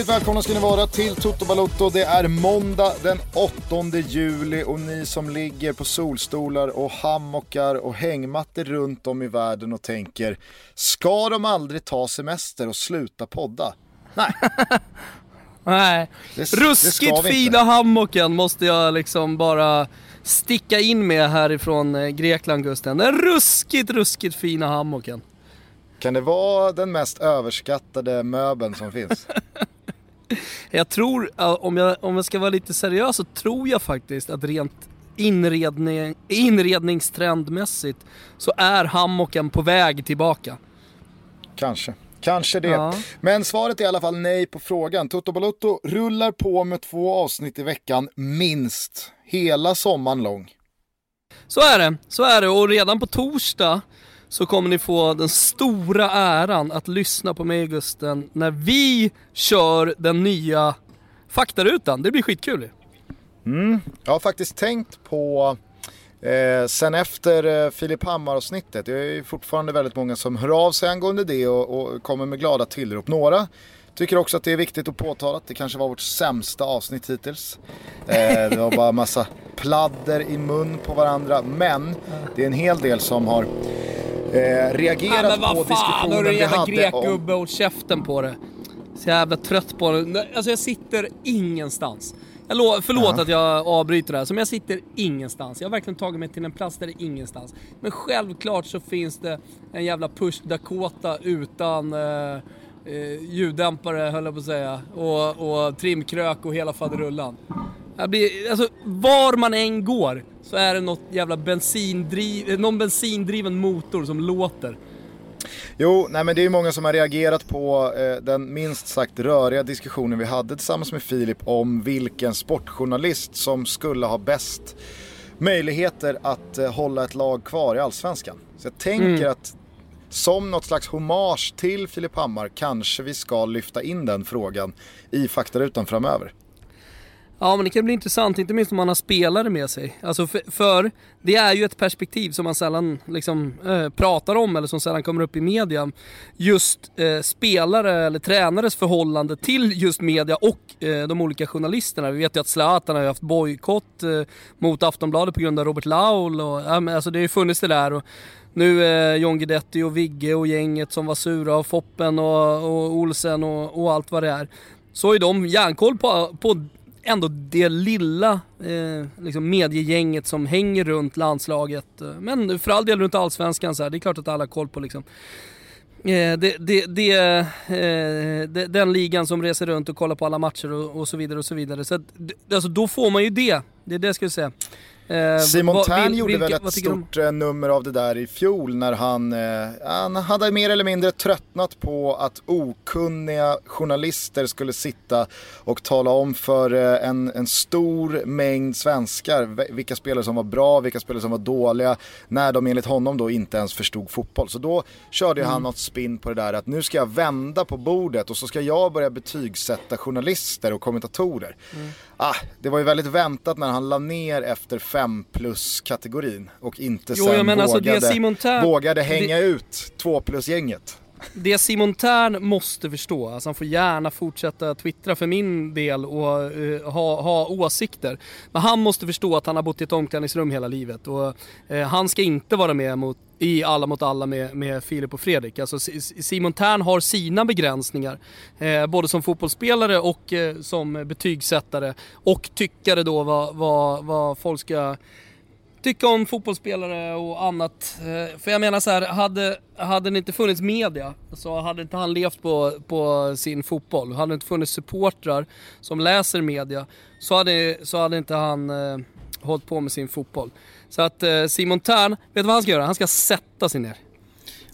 Hjärtligt välkomna ska ni vara till Toto Balotto. Det är måndag den 8 juli och ni som ligger på solstolar och hammockar och hängmattor runt om i världen och tänker ska de aldrig ta semester och sluta podda? Nej. Nej, Det- det ruskigt inte. fina hammocken måste jag liksom bara sticka in med härifrån eh, Grekland Gusten. Den ruskigt, ruskigt fina hammocken. Kan det vara den mest överskattade möbeln som finns? Jag tror, om jag, om jag ska vara lite seriös så tror jag faktiskt att rent inredning, inredningstrendmässigt så är hammocken på väg tillbaka. Kanske. Kanske det. Ja. Men svaret är i alla fall nej på frågan. Toto Balotto rullar på med två avsnitt i veckan, minst. Hela sommaren lång. Så är det, så är det och redan på torsdag så kommer ni få den stora äran att lyssna på mig Gusten när vi kör den nya faktarutan. Det blir skitkul. Mm. Jag har faktiskt tänkt på eh, sen efter eh, Filip Hammar-avsnittet. Det är ju fortfarande väldigt många som hör av sig angående det och, och kommer med glada tillrop. Några tycker också att det är viktigt att påtala att det kanske var vårt sämsta avsnitt hittills. Eh, det var bara massa pladder i mun på varandra. Men det är en hel del som har eh, reagerat på diskussionen du vi jävla hade om... grekgubbe och käften på det. Så jävla trött på det. Alltså jag sitter ingenstans. Jag lo- förlåt att jag avbryter det här, men jag sitter ingenstans. Jag har verkligen tagit mig till en plats där det är ingenstans. Men självklart så finns det en jävla push Dakota utan eh, eh, ljuddämpare höll jag på att säga. Och, och trimkrök och hela faderullan. Jag blir, alltså, var man än går så är det något jävla bensindriv, någon bensindriven motor som låter. Jo, nej men det är många som har reagerat på eh, den minst sagt röriga diskussionen vi hade tillsammans med Filip om vilken sportjournalist som skulle ha bäst möjligheter att eh, hålla ett lag kvar i Allsvenskan. Så jag tänker att som något slags hommage till Filip Hammar kanske vi ska lyfta in den frågan i faktarutan framöver. Ja men det kan bli intressant, inte minst om man har spelare med sig. Alltså för, för det är ju ett perspektiv som man sällan liksom, eh, pratar om eller som sällan kommer upp i media. Just eh, spelare eller tränares förhållande till just media och eh, de olika journalisterna. Vi vet ju att Zlatan har haft bojkott eh, mot Aftonbladet på grund av Robert Laul och ja, men alltså det har ju funnits det där. Och, nu eh, John Guidetti och Vigge och gänget som var sura och Foppen och, och Olsen och, och allt vad det är. Så är de järnkoll på, på ändå det lilla eh, liksom mediegänget som hänger runt landslaget. Men för all del runt allsvenskan så här, det är klart att alla har koll på liksom Eh, det, det, det, eh, det, den ligan som reser runt och kollar på alla matcher och, och så vidare och så vidare. Så att, alltså, då får man ju det. Det är det jag skulle säga. Eh, Simon vad- Tern gjorde vilka- väl ett stort eh, nummer av det där i fjol när han, eh, han hade mer eller mindre tröttnat på att okunniga journalister skulle sitta och tala om för en, en stor mängd svenskar vilka spelare som var bra, vilka spelare som var dåliga, när de enligt honom då inte ens förstod fotboll. Så då körde han något spinn på det där att nu ska jag vända på bordet och så ska jag börja betygsätta journalister och kommentatorer. Ah, det var ju väldigt väntat när han la ner efter 5 plus kategorin och inte Jo, sen alltså, vågade, Tern- vågade hänga det- ut 2 plus gänget. Det Simon Tern måste förstå, alltså han får gärna fortsätta twittra för min del och eh, ha, ha åsikter. Men han måste förstå att han har bott i ett omklädningsrum hela livet och eh, han ska inte vara med mot, i Alla mot alla med, med Filip och Fredrik. Alltså Simon Tern har sina begränsningar, eh, både som fotbollsspelare och eh, som betygsättare och tyckare då vad, vad, vad folk ska tycka om fotbollsspelare och annat. Eh, För jag menar så här, hade, hade det inte funnits media så hade inte han levt på, på sin fotboll. Hade det inte funnits supportrar som läser media så hade, så hade inte han eh, hållit på med sin fotboll. Så att eh, Simon Tern, vet du vad han ska göra? Han ska sätta sig ner.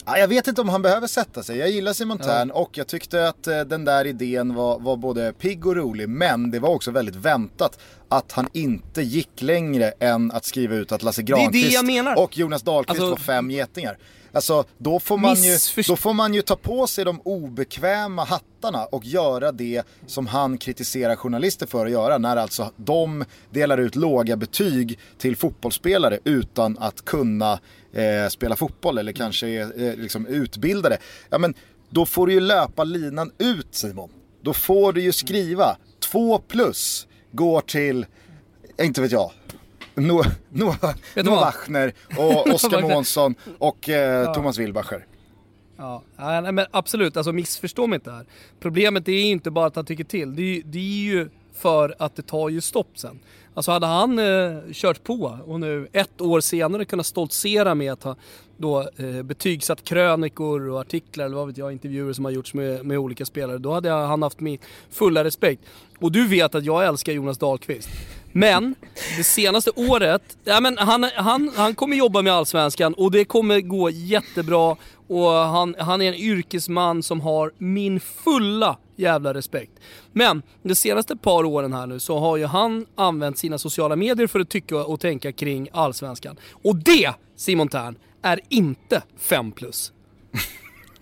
Ja, jag vet inte om han behöver sätta sig. Jag gillar Simon Tern och jag tyckte att eh, den där idén var, var både pigg och rolig. Men det var också väldigt väntat att han inte gick längre än att skriva ut att Lasse det Granqvist och Jonas Dahlqvist Alltså- var fem getingar. Alltså då får, man ju, då får man ju ta på sig de obekväma hattarna och göra det som han kritiserar journalister för att göra. När alltså de delar ut låga betyg till fotbollsspelare utan att kunna eh, spela fotboll eller kanske är eh, liksom utbildade. Ja men då får du ju löpa linan ut Simon. då får du ju skriva 2 plus går till, inte vet jag, Noah, Noah, Noah Wachner och Oskar Månsson och eh, ja. Thomas Wilbacher. Ja, nej, men absolut, alltså missförstå mig inte här. Problemet är ju inte bara att han tycker till, det är, det är ju för att det tar ju stopp sen. Alltså hade han eh, kört på och nu ett år senare kunnat stoltsera med att ha då eh, betygsatt krönikor och artiklar eller vad vet jag, intervjuer som har gjorts med, med olika spelare. Då hade han haft min fulla respekt. Och du vet att jag älskar Jonas Dahlqvist. Men det senaste året, ja, men han, han, han kommer jobba med Allsvenskan och det kommer gå jättebra och han, han är en yrkesman som har min fulla jävla respekt. Men de senaste par åren här nu så har ju han använt sina sociala medier för att tycka och tänka kring Allsvenskan. Och det, Simon Tern, är inte 5 plus.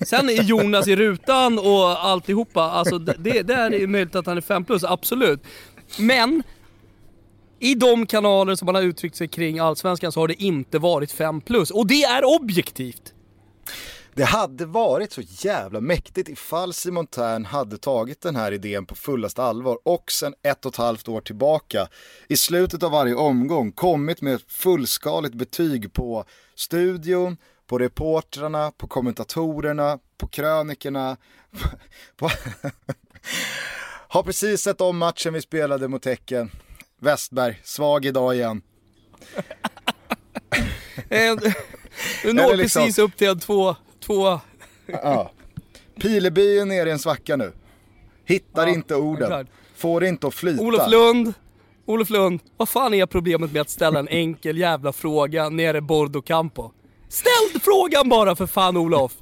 Sen är Jonas i rutan och alltihopa, alltså det, det är möjligt att han är 5 plus, absolut. Men i de kanaler som han har uttryckt sig kring Allsvenskan så har det inte varit 5 plus. Och det är objektivt. Det hade varit så jävla mäktigt ifall Simon Tern hade tagit den här idén på fullaste allvar och sen ett och ett halvt år tillbaka i slutet av varje omgång kommit med ett fullskaligt betyg på studion, på reportrarna, på kommentatorerna, på krönikerna. På Har precis sett om matchen vi spelade mot Häcken. Westberg, svag idag igen. du når liksom... precis upp till en två, två. ja. Pileby är nere i en svacka nu. Hittar ja, inte orden. Får det inte att flyta. Olof Lund, Olof Lund, vad fan är problemet med att ställa en enkel jävla fråga nere i Bordo Campo? Ställ frågan bara för fan Olof!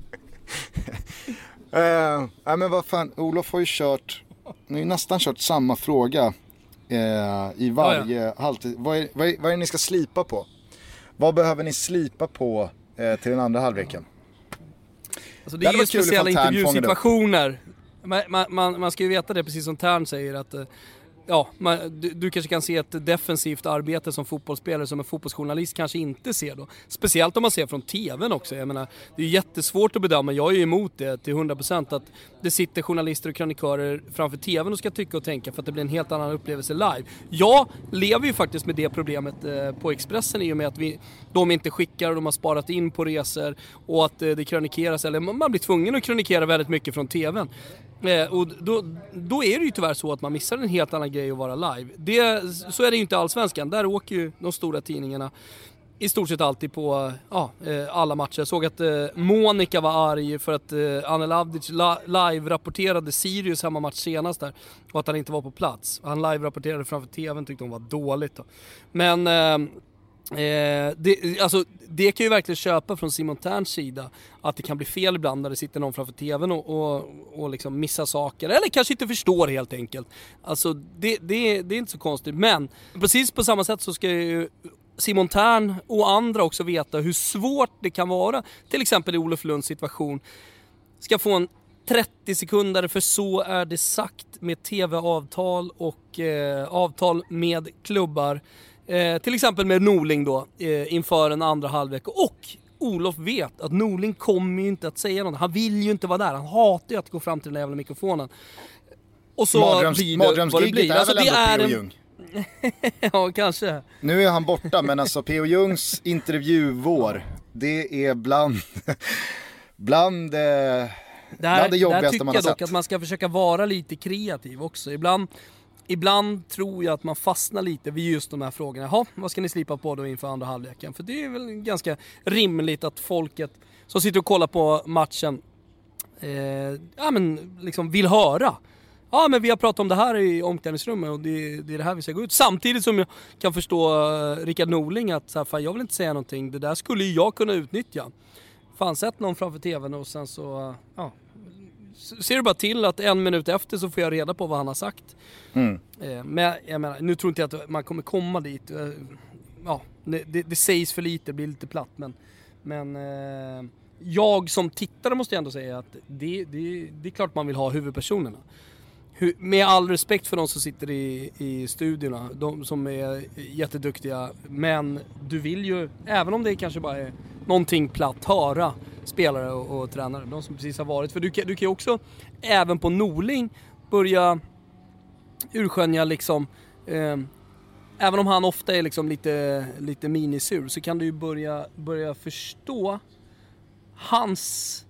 uh, nej men vad fan, Olof har ju kört, ni har ju nästan kört samma fråga uh, i varje ja, ja. halvtid. Vad är, vad, är, vad är det ni ska slipa på? Vad behöver ni slipa på uh, till den andra halvleken? Alltså det, det är ju speciella intervjusituationer. Man, man, man, ska ju veta det, precis som Tern säger, att ja, man, du, du, kanske kan se ett defensivt arbete som fotbollsspelare som en fotbollsjournalist kanske inte ser då. Speciellt om man ser från TVn också. Jag menar, det är jättesvårt att bedöma, jag är ju emot det till 100% att det sitter journalister och kronikörer framför TVn och ska tycka och tänka för att det blir en helt annan upplevelse live. Jag lever ju faktiskt med det problemet eh, på Expressen i och med att vi, de inte skickar och de har sparat in på resor och att eh, det krönikeras, eller man blir tvungen att krönikera väldigt mycket från TVn. Eh, och då, då är det ju tyvärr så att man missar en helt annan grej att vara live. Det, så är det ju inte i Allsvenskan. Där åker ju de stora tidningarna i stort sett alltid på ja, eh, alla matcher. Jag såg att eh, Monica var arg för att eh, Anel Avdic live-rapporterade Sirius hemmamatch senast där och att han inte var på plats. Han live-rapporterade framför TVn tyckte hon var dåligt då. Men Eh, det, alltså, det kan ju verkligen köpa från Simon Terns sida, att det kan bli fel ibland när det sitter någon framför TVn och, och, och liksom missar saker, eller kanske inte förstår helt enkelt. Alltså det, det, det är inte så konstigt, men precis på samma sätt så ska ju Simon Tern och andra också veta hur svårt det kan vara, till exempel i Olof Lunds situation, ska få en 30 sekunder för så är det sagt med TV-avtal och eh, avtal med klubbar Eh, till exempel med Norling då, eh, inför en andra halvlek. Och Olof vet att Norling kommer ju inte att säga något. Han vill ju inte vara där. Han hatar ju att gå fram till den där jävla mikrofonen. Och så Mardröms, blir det vad det blir. är alltså, det är P.O. Ja, kanske. Nu är han borta, men alltså P.O. Jungs intervjuvår, det är bland, bland, eh, det, bland det jobbigaste man har sett. Där tycker jag dock att man ska försöka vara lite kreativ också. Ibland ibland tror jag att man fastnar lite vid just de här frågorna. Jaha, vad ska ni slipa på då inför andra halvleken? För det är väl ganska rimligt att folket som sitter och kollar på matchen eh, ja, men liksom vill höra. Ja men vi har pratat om det här i omklädningsrummet och det, det är det här vi ska gå ut. Samtidigt som jag kan förstå uh, Rickard Norling att så här, fan, jag vill inte säga någonting, det där skulle ju jag kunna utnyttja. Fan sätt någon framför TVn och sen så, uh, ja, ser du bara till att en minut efter så får jag reda på vad han har sagt. Mm. Eh, men jag menar, nu tror inte jag att man kommer komma dit. Ja, det, det, det sägs för lite, det blir lite platt men, men jag som tittare måste jag ändå säga att det, det, det är klart man vill ha huvudpersonerna. Med all respekt för de som sitter i, i studiorna, de som är jätteduktiga. Men du vill ju, även om det kanske bara är någonting platt, höra spelare och, och tränare. De som precis har varit. För du, du kan ju också, även på Norling, börja urskönja liksom, eh, även om han ofta är liksom lite, lite minisur, så kan du ju börja, börja förstå hans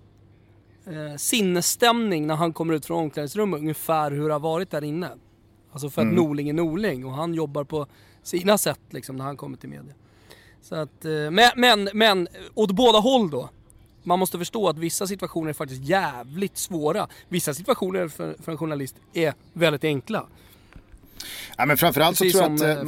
eh, sinnesstämning när han kommer ut från omklädningsrummet, ungefär hur det har varit där inne. Alltså för att mm. Norling är Norling och han jobbar på sina sätt liksom när han kommer till media. Så att, eh, men, men, men åt båda håll då. Man måste förstå att vissa situationer är faktiskt jävligt svåra. Vissa situationer för, för en journalist är väldigt enkla. Ja, men framförallt, så tror jag att, eh,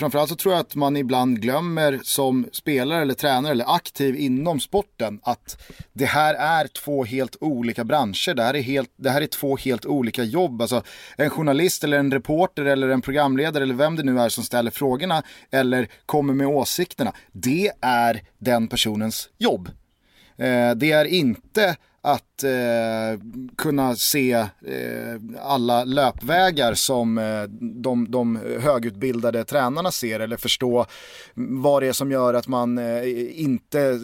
framförallt så tror jag att man ibland glömmer som spelare eller tränare eller aktiv inom sporten att det här är två helt olika branscher. Det här är, helt, det här är två helt olika jobb. Alltså, en journalist eller en reporter eller en programledare eller vem det nu är som ställer frågorna eller kommer med åsikterna. Det är den personens jobb. Eh, det är inte att eh, kunna se eh, alla löpvägar som eh, de, de högutbildade tränarna ser eller förstå vad det är som gör att man eh, inte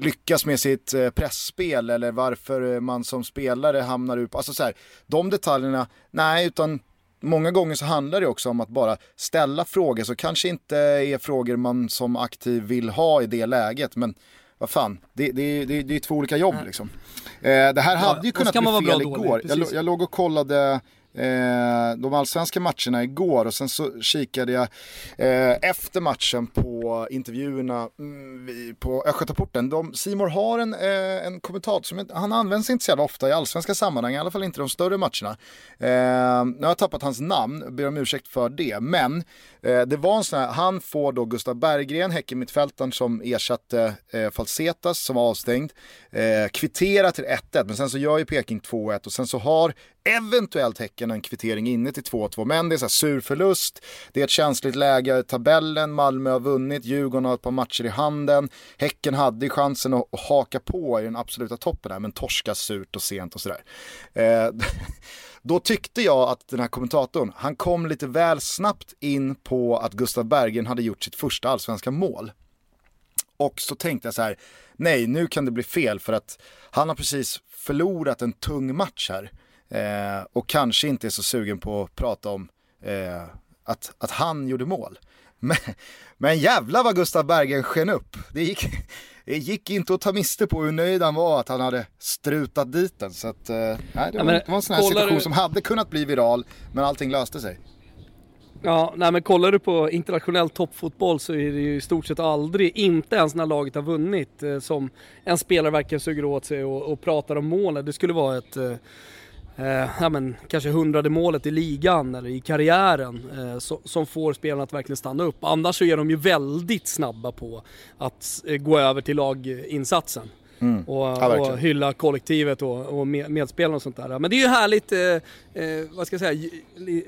lyckas med sitt eh, pressspel eller varför man som spelare hamnar upp. Alltså så här, de detaljerna, nej utan Många gånger så handlar det också om att bara ställa frågor så kanske inte är frågor man som aktiv vill ha i det läget men vad fan, det, det, det, det är två olika jobb liksom. Eh, det här hade ju kunnat bli fel igår. Jag, jag låg och kollade eh, de allsvenska matcherna igår och sen så kikade jag eh, efter matchen på intervjuerna mm, på Östgötaporten. Simor har en, eh, en kommentator som han används inte så jävla ofta i allsvenska sammanhang, i alla fall inte de större matcherna. Eh, nu har jag tappat hans namn, ber om ursäkt för det, men Eh, det var en sån här, han får då Gustav Berggren, Häckenmittfältaren som ersatte eh, Falsetas som var avstängd, eh, kvittera till 1-1, men sen så gör ju Peking 2-1 och sen så har eventuellt Häcken en kvittering inne till 2-2. Men det är så här sur förlust, det är ett känsligt läge i tabellen, Malmö har vunnit, Djurgården har ett par matcher i handen. Häcken hade chansen att, haka på i den absoluta toppen där men torska surt och sent och sådär. Eh, då tyckte jag att den här kommentatorn, han kom lite väl snabbt in på att Gustav Bergen hade gjort sitt första allsvenska mål. Och så tänkte jag så här, nej nu kan det bli fel för att han har precis förlorat en tung match här. Eh, och kanske inte är så sugen på att prata om eh, att, att han gjorde mål. Men, men jävla vad Gustav Bergen sken upp. Det gick, det gick inte att ta miste på hur nöjd han var att han hade strutat dit den. Så att, eh, nej, det, var, det var en sån här situation du... som hade kunnat bli viral, men allting löste sig. Ja, nej men kollar du på internationell toppfotboll så är det ju i stort sett aldrig, inte ens när laget har vunnit, eh, som en spelare verkligen suger åt sig och, och pratar om målet. Det skulle vara ett eh, ja, men, kanske hundrade målet i ligan eller i karriären eh, so som får spelarna att verkligen stanna upp. Annars så är de ju väldigt snabba på att eh, gå över till laginsatsen. Mm. Och, ja, och, hylla kollektivet och, och med, medspelarna och sånt där. Men det är ju härligt, eh, eh, vad ska jag säga,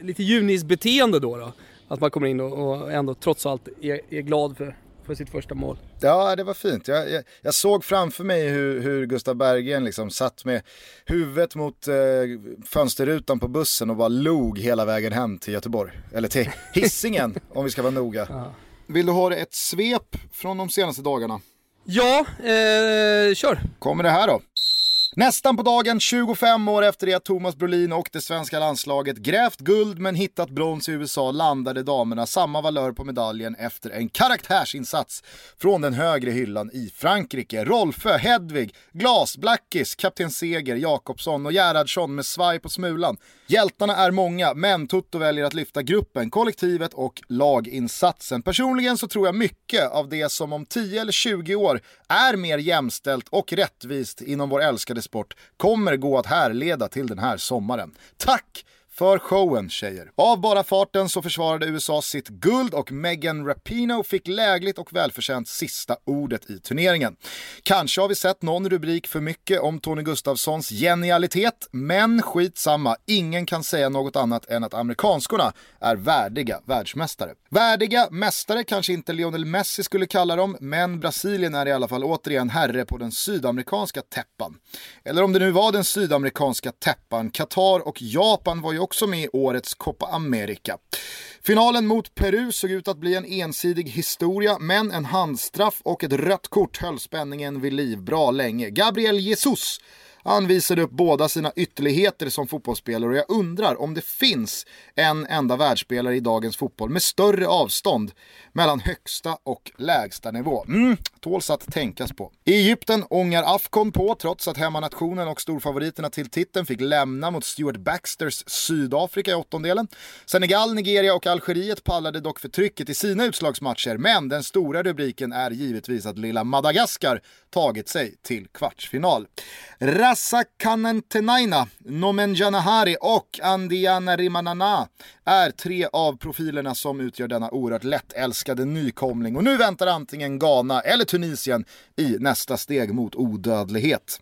lite junisbeteende då, då. Att man kommer in och, och ändå trots allt är, är glad för, för sitt första mål. Ja, det var fint. Jag, jag, jag såg framför mig hur, hur Gustav Berggren liksom satt med huvudet mot eh, fönsterrutan på bussen och bara log hela vägen hem till Göteborg. Eller till hissingen om vi ska vara noga. Ja. Vill du ha ett svep från de senaste dagarna? Ja, eh, kör. Kommer det här då. Nästan på dagen 25 år efter det att Thomas Brolin och det svenska landslaget grävt guld men hittat brons i USA landade damerna samma valör på medaljen efter en karaktärsinsats från den högre hyllan i Frankrike. Rolfö, Hedvig, Glas, Blackis, Kapten Seger, Jakobsson och Gerhardsson med svaj på smulan. Hjältarna är många, men Toto väljer att lyfta gruppen, kollektivet och laginsatsen. Personligen så tror jag mycket av det som om 10 eller 20 år är mer jämställt och rättvist inom vår älskade sport kommer gå att härleda till den här sommaren. Tack för showen tjejer. Av bara farten så försvarade USA sitt guld och Megan Rapinoe fick lägligt och välförtjänt sista ordet i turneringen. Kanske har vi sett någon rubrik för mycket om Tony Gustafssons genialitet, men skitsamma, ingen kan säga något annat än att amerikanskorna är värdiga världsmästare. Värdiga mästare kanske inte Lionel Messi skulle kalla dem, men Brasilien är i alla fall återigen herre på den sydamerikanska täppan. Eller om det nu var den sydamerikanska täppan, Qatar och Japan var ju också med i årets Copa America. Finalen mot Peru såg ut att bli en ensidig historia, men en handstraff och ett rött kort höll spänningen vid liv bra länge. Gabriel Jesus han visade upp båda sina ytterligheter som fotbollsspelare och jag undrar om det finns en enda världsspelare i dagens fotboll med större avstånd mellan högsta och lägsta nivå. Mm, tåls att tänkas på. I Egypten ångar Afcon på trots att hemmanationen och storfavoriterna till titeln fick lämna mot Stuart Baxters Sydafrika i åttondelen. Senegal, Nigeria och Algeriet pallade dock för trycket i sina utslagsmatcher men den stora rubriken är givetvis att lilla Madagaskar tagit sig till kvartsfinal. Rassa Kanentenaina, Nomen Janahari och Andiana Rimanana är tre av profilerna som utgör denna oerhört lättälskade nykomling och nu väntar antingen Ghana eller Tunisien i nästa steg mot odödlighet.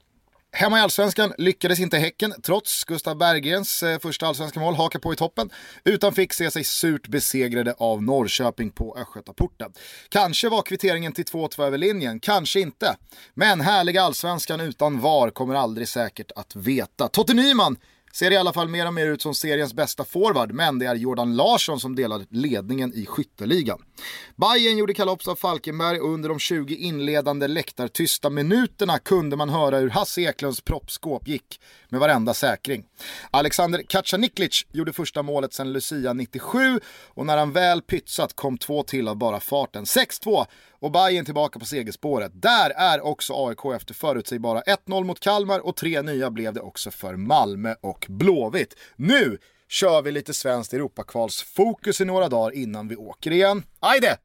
Hemma i Allsvenskan lyckades inte Häcken, trots Gustav Berggrens eh, första allsvenska mål, haka på i toppen, utan fick se sig surt besegrade av Norrköping på Östgötaporten. Kanske var kvitteringen till 2-2 över linjen, kanske inte. Men härliga Allsvenskan utan VAR kommer aldrig säkert att veta. Totte Nyman Ser i alla fall mer och mer ut som seriens bästa forward, men det är Jordan Larsson som delar ledningen i skytteligan. Bayern gjorde kalops av Falkenberg och under de 20 inledande läktartysta minuterna kunde man höra hur Hasse Eklunds proppskåp gick med varenda säkring. Alexander Kacaniklic gjorde första målet sedan Lucia 97 och när han väl pytsat kom två till av bara farten. 6-2 och Bayern tillbaka på segerspåret. Där är också AIK efter förutsägbara 1-0 mot Kalmar och tre nya blev det också för Malmö och Blåvitt. Nu kör vi lite svenskt Europakvalsfokus i några dagar innan vi åker igen. Ajde!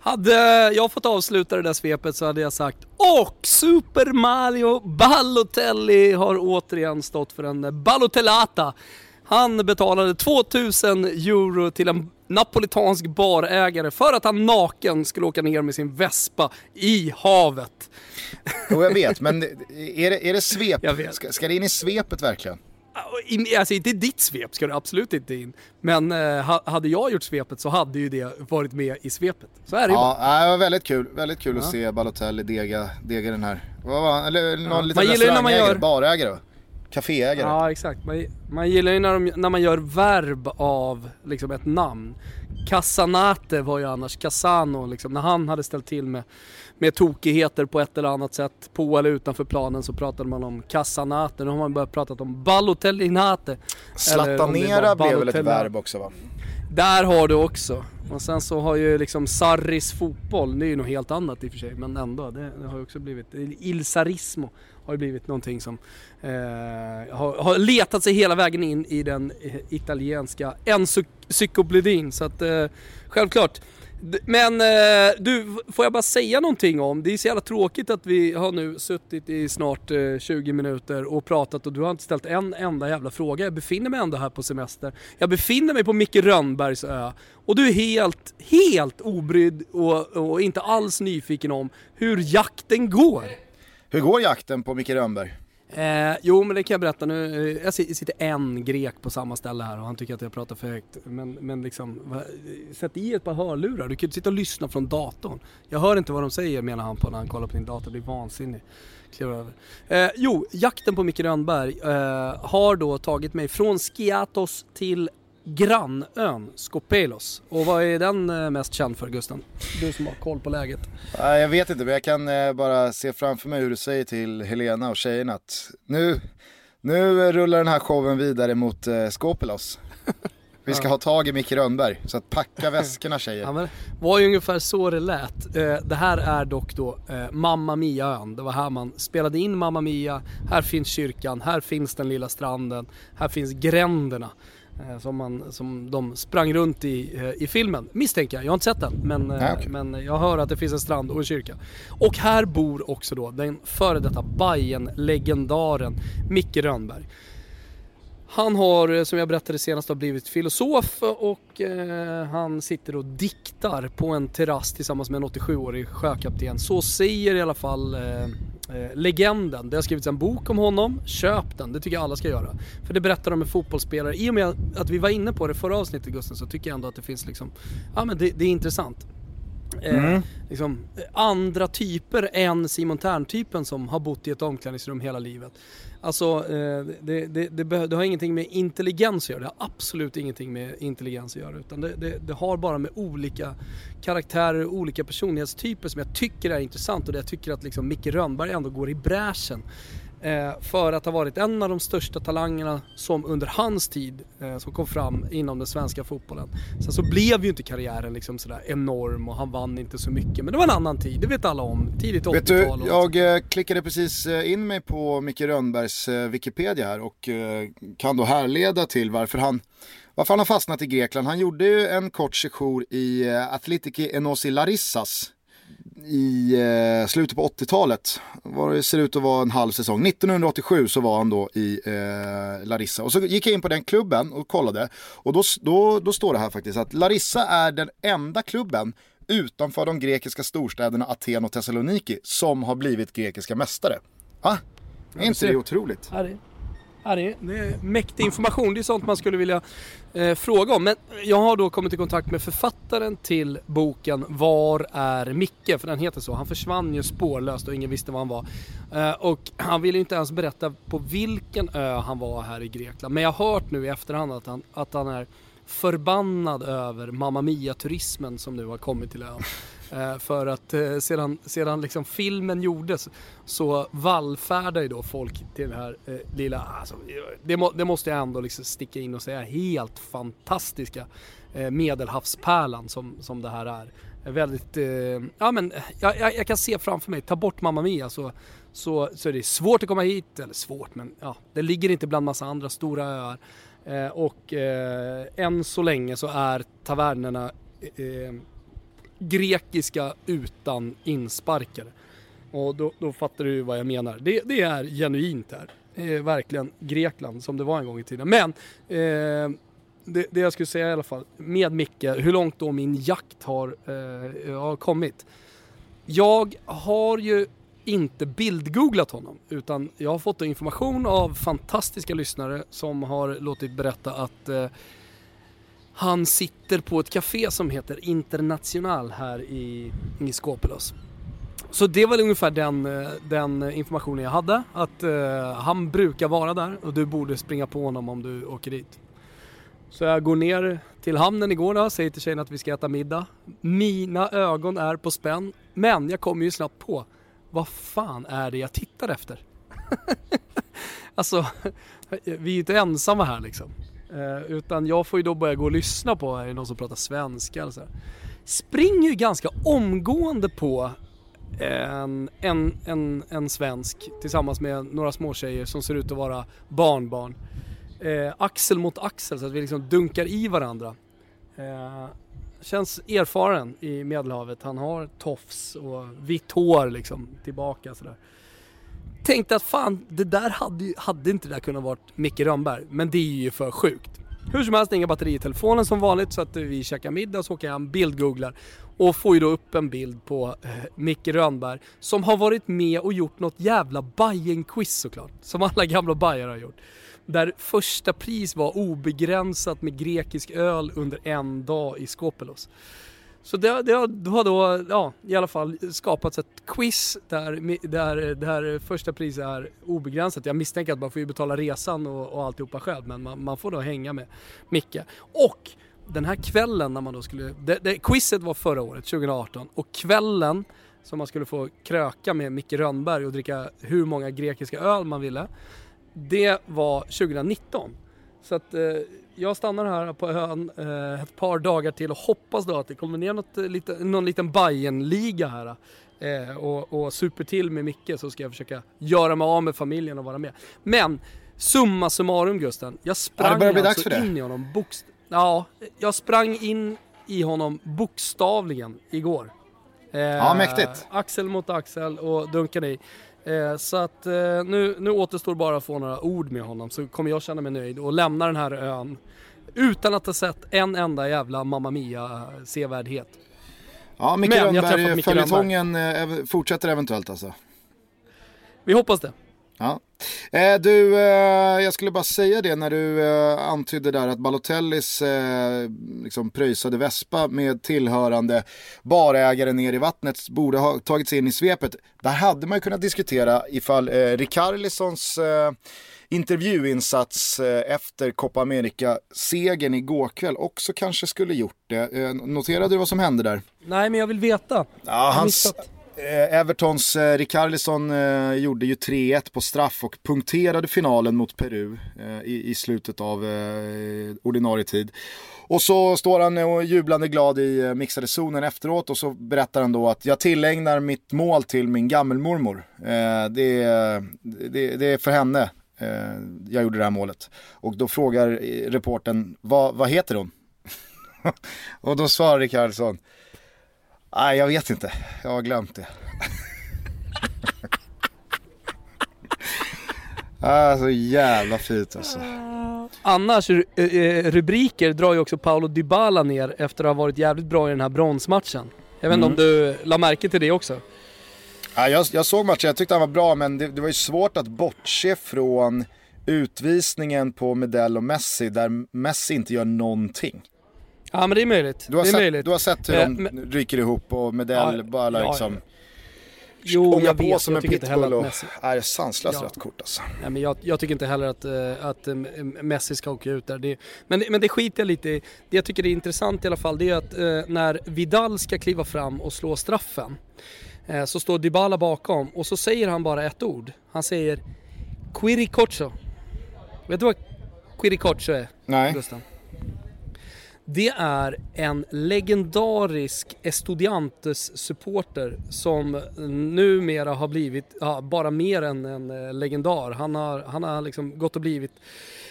Hade jag fått avsluta det där svepet så hade jag sagt och Super Mario Balotelli har återigen stått för en Balotellata. Han betalade 2000 euro till en napolitansk barägare för att han naken skulle åka ner med sin Vespa i havet. Jo jag vet, men är det, är det svep? Ska, ska det in i svepet verkligen? Alltså inte ditt svep ska det absolut inte in. Men eh, hade jag gjort svepet så hade ju det varit med i svepet. Så är det ja, ju bara. det var väldigt kul, väldigt kul ja. att se Balotelli dega, dega den här. Vad var Eller någon ja. liten restaurangägare, gör... barägare va? Caféägare. Ja exakt, man, man gillar ju när, de, när man gör verb av liksom ett namn. Casanate var ju annars Casano liksom, när han hade ställt till med, med tokigheter på ett eller annat sätt på eller utanför planen så pratade man om Casanate. Nu har man börjat prata om Balotellinate. Slattanera blev väl ett verb också va? Där har du också. Och sen så har ju liksom Sarris fotboll, det är ju något helt annat i och för sig, men ändå. Det, det har ju också blivit, Il Sarismo har ju blivit någonting som eh, har, har, letat sig hela vägen in i den eh, italienska encyklopedin. Så att eh, självklart. Men eh, du, får jag bara säga någonting om, det är så jävla tråkigt att vi har nu suttit i snart eh, 20 minuter och pratat och du har inte ställt en enda jävla fråga. Jag befinner mig ändå här på semester. Jag befinner mig på Micke Rönnbergs ö och du är helt, helt obrydd och, och inte alls nyfiken om hur jakten går. Hur går jakten på Micke Rönnberg? Eh, jo men det kan jag berätta nu. Eh, jag sitter en grek på samma ställe här och han tycker att jag pratar för högt. Men, men liksom, sätt i ett par hörlurar. Du kan inte sitta och lyssna från datorn. Jag hör inte vad de säger menar han på när han kollar på din dator. Det blir vansinnig. Eh, jo, jakten på Micke Rönnberg eh, har då tagit mig från Skiatos till grannön Skopelos. Och vad är den eh, mest känd för Gusten? Du som har koll på läget. Jag vet inte men jag kan eh, bara se framför mig hur du säger till Helena och tjejerna att nu, nu rullar den här showen vidare mot eh, Skopelos. Vi ska ha tag i Micke Rönnberg, så att packa väskorna tjejer. Ja, men var ju ungefär så det lät. Det här är dock då Mamma Mia-ön. Det var här man spelade in Mamma Mia. Här finns kyrkan, här finns den lilla stranden, här finns gränderna. Eh, som, man, som de sprang runt i, eh, i filmen, misstänker jag. Jag har inte sett den, men, Nej, eh, okay. men jag hör att det finns en strand och en kyrka. Och här bor också då den före detta bayern legendaren Micke Rönnberg. Han har, som jag berättade senast, blivit filosof och eh, han sitter och diktar på en terrass tillsammans med en 87-årig sjökapten. Så säger i alla fall eh, eh, legenden. Det har skrivits en bok om honom, köp den, det tycker jag alla ska göra. För det berättar om en fotbollsspelare. I och med att vi var inne på det förra avsnittet Gusten så tycker jag ändå att det finns liksom, ja men det, det är intressant eh, liksom, andra typer än Simon Tern-typen som har bott i ett omklädningsrum hela livet. Alltså, eh, det, det, det, det, har ingenting med intelligens att göra. Det har absolut ingenting med intelligens att göra. Utan det, har bara med olika karaktärer och olika personlighetstyper som jag tycker är intressant och det jag tycker att liksom Micke Rönnberg ändå går i bräschen Eh, för att ha varit en av de största talangerna som under hans tid eh, som kom fram inom den svenska fotbollen. Sen så blev ju inte karriären liksom sådär enorm och han vann inte så mycket. Men det var en annan tid, det vet alla om. Tidigt 80-tal. Vet du, jag eh, klickade precis in mig på Micke Rönnbergs Wikipedia här och kan då härleda till varför han varför han har fastnat i Grekland. Han gjorde ju en kort sejour i Athletiki Enosi Larissas i eh, slutet på 80-talet. Det ser ut att vara en halv säsong. 1987 så var han då i eh, Larissa. Och så gick jag in på den klubben och kollade. Och då, då, då står det här faktiskt att Larissa är den enda klubben utanför de grekiska storstäderna Aten och Thessaloniki som har blivit grekiska mästare. Va? Är inte det otroligt? Ja, det Ja, det, är, mäktig information. Det är sånt man skulle vilja eh, fråga om. Men jag har då kommit i kontakt med författaren till boken Var är Micke? För den heter så. Han försvann ju spårlöst och ingen visste var han var. Eh, och han ville inte ens berätta på vilken ö han var här i Grekland. Men jag har hört nu i efterhand att han, att han är förbannad över Mamma Mia-turismen som nu har kommit till ön. Eh, för att eh, sedan, sedan liksom filmen gjordes så vallfärdar ju då folk till den här eh, lilla, alltså, det, må, det, måste jag ändå liksom sticka in och säga, helt fantastiska eh, medelhavspärlan som, som det här är. Eh, väldigt, eh, ja men jag, jag, jag, kan se framför mig, ta bort Mamma Mia så, så, så är det svårt att komma hit, eller svårt men ja, det ligger inte bland massa andra stora öar. Eh, och eh, än så länge så är tavernerna eh, grekiska utan insparkare. Och då, då fattar du vad jag menar. Det, det är genuint här. Eh, verkligen Grekland som det var en gång i tiden. Men eh, det, det, jag skulle säga i alla fall med Micke, hur långt då min jakt har, eh, har kommit. Jag har ju inte bildgooglat honom utan jag har fått information av fantastiska lyssnare som har låtit berätta att eh, han sitter på ett café som heter International här i, i Skopelos. Så det var ungefär den, eh, den informationen jag hade. Att uh, han brukar vara där och du borde springa på honom om du åker dit. Så jag går ner till hamnen igår då, säger till tjejerna att vi ska äta middag. Mina ögon är på spänn, men jag kommer ju snabbt på vad fan är det jag tittar efter? alltså, vi är ju inte ensamma här liksom. Eh, utan jag får ju då börja gå och lyssna på, är det någon som pratar svenska eller så. Springer ju ganska omgående på en, en, en, en svensk tillsammans med några småtjejer som ser ut att vara barnbarn. Eh, axel mot axel så att vi liksom dunkar i varandra. Eh, känns erfaren i Medelhavet. Han har tofs och vitt hår liksom tillbaka sådär. Tänkte att fan, det där hade, hade inte det där kunnat vara Micke Rönnberg. Men det är ju för sjukt. Hur som helst, inga batterier i telefonen som vanligt så att vi käkar middag så åker jag hem, bildgooglar och får ju då upp en bild på eh, Micke Rönnberg som har varit med och gjort något jävla bajen quiz såklart. Som alla gamla bajare har gjort. Där första pris var obegränsat med grekisk öl under en dag i Skopelos. Så det, det, har då ja, i alla fall skapats ett quiz där, där, där första priset är obegränsat. Jag misstänker att man får ju betala resan och, och alltihopa själv men man, man får då hänga med Micke. Och den här kvällen när man då skulle, det, det, quizet var förra året, 2018 och kvällen som man skulle få kröka med Micke Rönnberg och dricka hur många grekiska öl man ville. Det var 2019. Så att eh, jag stannar här på ön eh, ett par dagar till och hoppas då att det kommer ner något, eh, lite, någon liten Bayern-liga här. Eh, och, och super till med Micke så ska jag försöka göra mig av med familjen och vara med. Men summa summarum Gusten, jag sprang ja, alltså in i honom bokst Ja, jag sprang in i honom bokstavligen igår. Eh, ja, mäktigt. Axel mot axel och dunkade i. Eh, så att eh, nu, nu återstår bara att få några ord med honom så kommer jag känna mig nöjd och lämna den här ön utan att ha sett en enda jävla Mamma Mia sevärdhet. Ja, Micke Rönnberg, följetongen eh, fortsätter eventuellt alltså? Vi hoppas det. Ja. Eh, du, eh, jag skulle bara säga det när du eh, antydde där att Balotellis eh, liksom pröjsade Vespa med tillhörande barägare ner i vattnet borde ha tagit sig in i svepet. Där hade man ju kunnat diskutera ifall eh, Rikarlisons eh, intervjuinsats eh, efter Copa America-segern igår kväll också kanske skulle gjort det. Eh, noterade du vad som hände där? Nej, men jag vill veta. Ja, hans, eh, Eh, Evertons eh, Rickarlison eh, gjorde ju 3-1 på straff och punkterade finalen mot Peru eh, i, i, slutet av eh, ordinarie tid. Och så står han och jublande glad i eh, mixade zonen efteråt och så berättar han då att jag tillägnar mitt mål till min gammelmormor. Eh, det, det, det är för henne eh, jag gjorde det här målet. Och då frågar eh, reporten, vad, vad heter hon? och då svarar Rickardsson, nej jag vet inte, jag har glömt det. ah, så jävla fint alltså. Annars, eh, eh, rubriker drar ju också Paolo Dybala ner efter att ha varit jävligt bra i den här bronsmatchen. Jag vet inte mm. om du la märke till det också? Ja, jag, jag såg matchen, jag tyckte han var bra men det, det var ju svårt att bortse från utvisningen på Medell och Messi där Messi inte gör någonting. Ja men det är möjligt. Du har, det är sett, möjligt. Du har sett hur eh, de men... ryker ihop och Medell ja, bara liksom... Ja, ja. Jo, jag vet. Som jag tycker inte heller att Messi... är sanslöst ja. rött kort alltså. Nej, men jag, jag, tycker inte heller att, uh, att uh, Messi ska åka ut där. Det, men, men det skiter jag lite i. Det jag tycker är intressant i alla fall det är att när Vidal ska kliva fram och slå straffen Eh, så står Dybala bakom och så säger han bara ett ord. Han säger Quiricocho. Vet du vad Quiricocho är? Nej. Gustav? Det är en legendarisk Estudiantes-supporter som numera har blivit ja, bara mer än en eh, legendar. Han har, han har liksom gått och blivit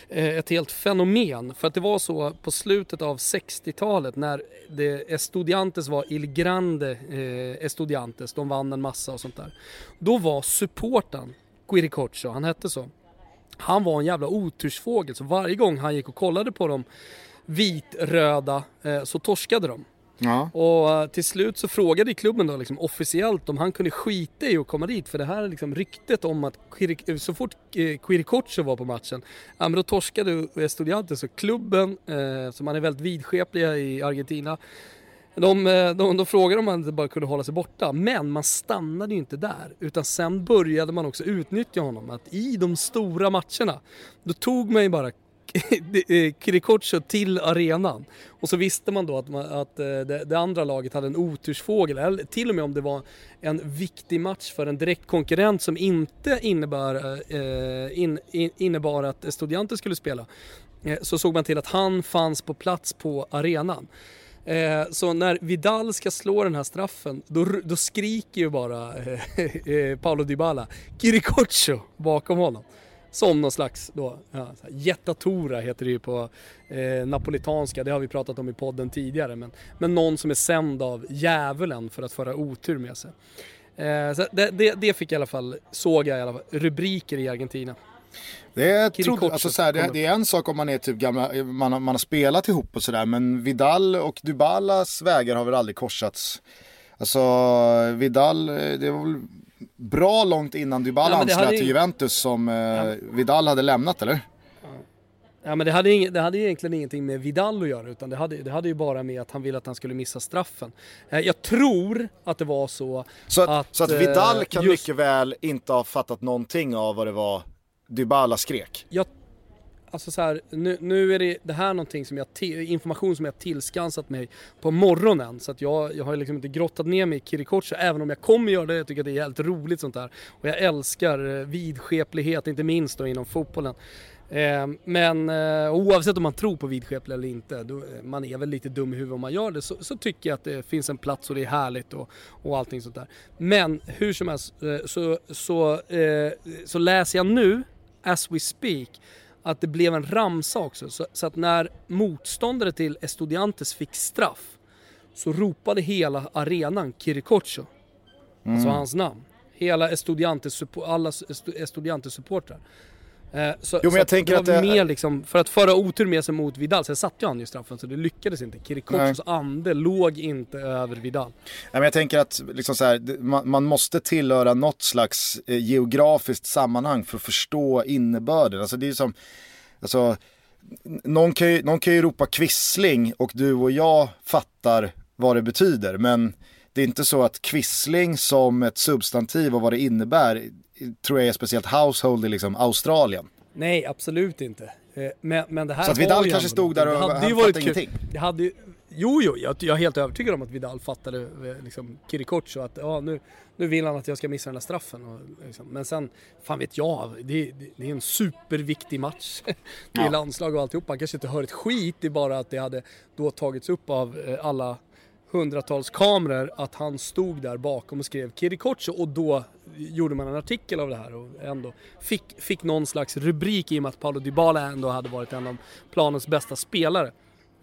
eh, ett helt fenomen. För att det var så på slutet av 60-talet när det Estudiantes var Il Grande eh, Estudiantes, de vann en massa och sånt där. Då var supporten Quiricocho, han hette så. Han var en jävla otursfågel så varje gång han gick och kollade på dem vitröda eh, så torskade de. Ja. Och uh, till slut så frågade klubben då liksom officiellt om han kunde skita i att komma dit för det här är liksom ryktet om att Quirik, så fort Quiricocho var på matchen, ja men då torskade Estudiantes så klubben, uh, som man är väldigt vidskepliga i Argentina, de, de, de frågade om han inte bara kunde hålla sig borta, men man stannade ju inte där. Utan sen började man också utnyttja honom. Att i de stora matcherna, då tog man ju bara Kirikocho till arenan. Och så visste man då att, man, att eh, det, det, andra laget hade en otursfågel, eller till och med om det var en viktig match för en direkt konkurrent som inte innebär, eh, in, in, innebar att Estudiantes skulle spela. Eh, så såg man till att han fanns på plats på arenan. Eh, så när Vidal ska slå den här straffen, då, då skriker ju bara eh, eh Paolo Dybala Kirikocho bakom honom. Som någon slags då, ja, jättatora heter det ju på eh, napolitanska, det har vi pratat om i podden tidigare. Men, men någon som är sänd av djävulen för att föra otur med sig. Eh, så det, det, det, fick i alla fall, såg jag i alla fall, rubriker i Argentina. Det trodde, alltså så det, det, är en sak om man är typ gamla, man, man har spelat ihop och sådär men Vidal och Dybalas vägar har väl aldrig korsats. Alltså Vidal, det var väl bra långt innan Dybala ja, anslöt till Juventus som eh, ja. Vidal hade lämnat eller? Ja men det hade, ing, det hade egentligen ingenting med Vidal att göra utan det hade, det hade ju bara med att han ville att han skulle missa straffen. Eh, jag tror att det var så, så att... att så att Vidal eh, kan just, mycket väl inte ha fattat någonting av vad det var Dybala skrek? Jag Alltså så här, nu, nu är det, det här någonting som jag, information som jag tillskansat mig på morgonen. Så att jag, jag har liksom inte grottat ner mig i Kirikocha, även om jag kommer göra det. Jag tycker att det är jävligt roligt sånt där. Och jag älskar eh, vidskeplighet, inte minst då inom fotbollen. Eh, men eh, oavsett om man tror på vidskeplighet eller inte, då, eh, man är väl lite dum i huvudet om man gör det, så, så, tycker jag att det finns en plats och det är härligt och, och allting sånt där. Men hur som helst eh, så, så, eh, så läser jag nu, as we speak, att det blev en ramsa också. Så, så, att när motståndare till Estudiantes fick straff så ropade hela arenan Kirikocho. Alltså mm. Alltså hans namn. Hela Estudiantes, alla Estudiantes supportrar. Eh, så, jo, men jag tänker att det mer liksom, för att föra otur med sig mot Vidal, sen satte ju han ju straffen så det lyckades inte. Kirikochos ande låg inte över Vidal. Nej, men jag tänker att liksom så här, man, man, måste tillhöra något slags eh, geografiskt sammanhang för att förstå innebörden. Alltså det är som, alltså, någon kan, ju, någon kan ju ropa kvissling och du och jag fattar vad det betyder. Men det är inte så att kvissling som ett substantiv och vad det innebär tror jag är speciellt household i liksom Australien. Nej, absolut inte. Eh, men, men det här Så att Vidal kanske stod där och han fattade ingenting? Det hade ju, jo, jo, jag, jag är helt övertygad om att Vidal fattade eh, liksom, Kirikoch och att ja, nu, nu vill han att jag ska missa den där straffen. Och, liksom. Men sen, fan vet jag, det, det, det är en superviktig match. det är landslag och alltihop. Han kanske inte hör ett skit, det är bara att det hade då tagits upp av eh, alla hundratals kameror att han stod där bakom och skrev Kirikocho och då gjorde man en artikel av det här och ändå fick, fick någon slags rubrik i och med att Paolo Dybala ändå hade varit en av planens bästa spelare.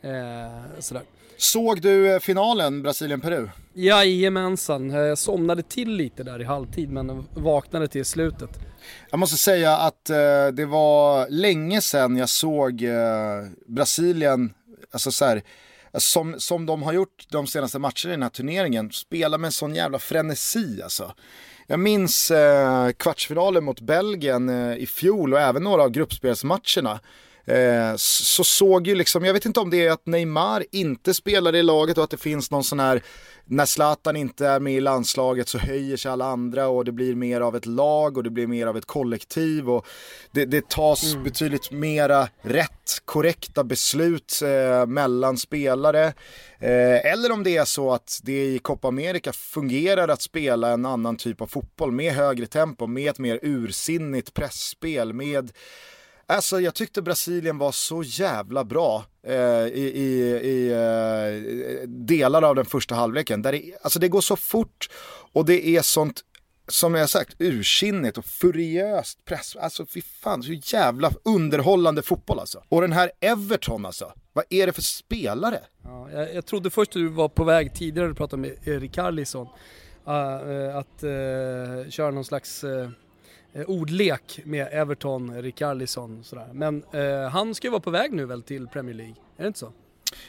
Eh, sådär. Såg du eh, finalen Brasilien-Peru? Jajamensan, jag somnade till lite där i halvtid men vaknade till slutet. Jag måste säga att eh, det var länge sedan jag såg eh, Brasilien, alltså så här, Alltså, som, som de har gjort de senaste matcherna i den här turneringen, spela med en sån jävla frenesi alltså. Jag minns eh, kvartsfinalen mot Belgien eh, i fjol och även några av gruppspelsmatcherna. Eh, så såg ju liksom, jag vet inte om det är att Neymar inte spelar i laget och att det finns någon sån här, när Zlatan inte är med i landslaget så höjer sig alla andra och det blir mer av ett lag och det blir mer av ett kollektiv och det, det tas mm. betydligt mera rätt, korrekta beslut eh, mellan spelare. Eh, eller om det är så att det i Copa America fungerar att spela en annan typ av fotboll med högre tempo, med ett mer ursinnigt pressspel med Alltså jag tyckte Brasilien var så jävla bra eh, i, i, i eh, delar av den första halvleken. Där det, alltså det går så fort och det är sånt, som jag sagt, ursinnigt och furiöst press. Alltså fy fan, så jävla underhållande fotboll alltså. Och den här Everton alltså, vad är det för spelare? Ja, jag, jag trodde först du var på väg tidigare, du pratade med Erik Karlsson, uh, eh, eh, att uh, köra någon slags uh, ordlek med Everton, Rikardisson sådär. Men eh, han ska ju vara på väg nu väl till Premier League, är det inte så?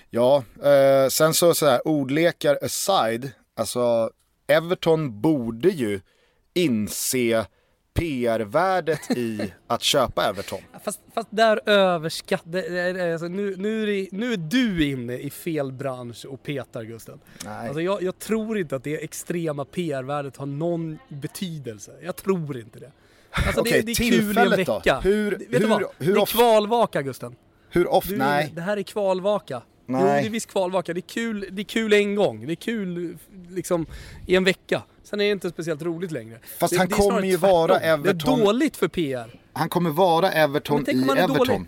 Ja, eh, sen så, så här, ordlekar aside, alltså Everton borde ju inse PR-värdet i att köpa Everton. Fast, fast där överskattar... Alltså, nu, nu, är nu är du inne i fel bransch och petar Gusten. Nej. Alltså, jag, jag tror inte att det extrema PR-värdet har någon betydelse. Jag tror inte det. Alltså Okej, det, det är kul i en vecka. Då? Hur, Vet hur, du vad? Hur det är kvalvaka Gusten. Hur ofta? Nej. Det här är kvalvaka. Nej. Jo, det är visst kvalvaka. Det är, kul, det är kul en gång. Det är kul liksom i en vecka. Sen är det inte speciellt roligt längre. Fast det, han det kommer ju tvärtom. vara Everton. Det är dåligt för PR. Han kommer vara Everton i Everton. Dålig.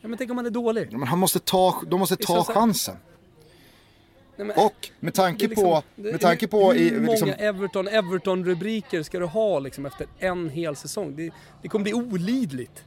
Ja men tänk om han är dålig? Ja, men han måste ta, de måste ta chansen. Nej, och med tanke liksom, på... Med tanke på hur, hur liksom, många Everton, Everton-rubriker ska du ha liksom efter en hel säsong? Det, det kommer bli olidligt.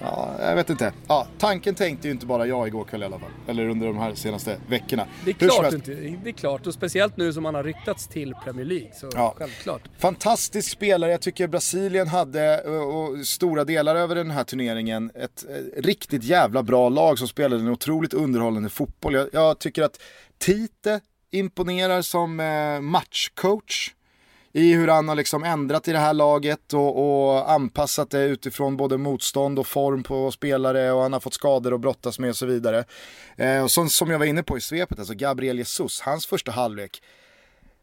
Ja, jag vet inte. Ja, tanken tänkte ju inte bara jag igår kväll i alla fall. Eller under de här senaste veckorna. Det är klart, inte, det är klart. och speciellt nu som han har ryktats till Premier League. Så ja. självklart. Fantastisk spelare. Jag tycker Brasilien hade, och stora delar över den här turneringen, ett riktigt jävla bra lag som spelade en otroligt underhållande fotboll. Jag, jag tycker att Tite imponerar som eh, matchcoach i hur han har liksom ändrat i det här laget och, och, anpassat det utifrån både motstånd och form på spelare och han har fått skador att brottas med och så vidare. Eh, och som, som jag var inne på i svepet, alltså Gabriel Jesus, hans första halvlek,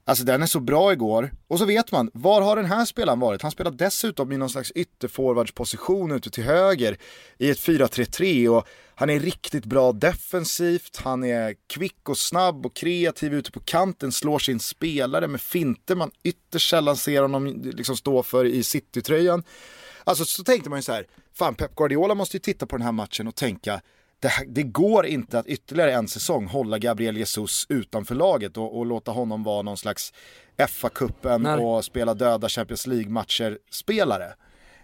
Alltså den är så bra igår. Och så vet man, var har den här spelaren varit? Han spelar dessutom i någon slags ytterforwardsposition ute till höger i ett 4-3-3 och han är riktigt bra defensivt, han är kvick och snabb och kreativ ute på kanten, slår sin spelare med finter man ytterst sällan ser honom liksom stå för i citytröjan. Alltså så tänkte man ju så här, fan Pep Guardiola måste ju titta på den här matchen och tänka, det, det, går inte att ytterligare en säsong hålla Gabriel Jesus utanför laget och, och låta honom vara någon slags FA-cupen och spela döda Champions League-matcher spelare.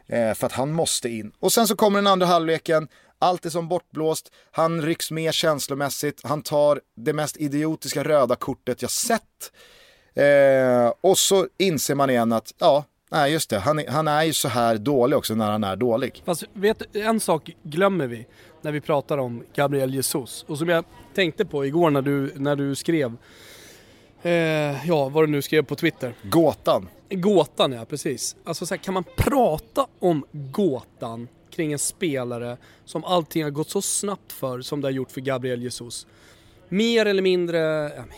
Eh, för att han måste in. Och sen så kommer den andra halvleken, allt är som bortblåst, han rycks med känslomässigt, han tar det mest idiotiska röda kortet jag sett. Eh, och så inser man igen att, ja, Nej just det, han är, han är ju så här dålig också när han är dålig. Fast vet en sak glömmer vi när vi pratar om Gabriel Jesus. Och som jag tänkte på igår när du, när du skrev, eh, ja vad du nu skrev på Twitter. Gåtan. Gåtan ja, precis. Alltså så här, kan man prata om gåtan kring en spelare som allting har gått så snabbt för som det har gjort för Gabriel Jesus? Mer eller mindre,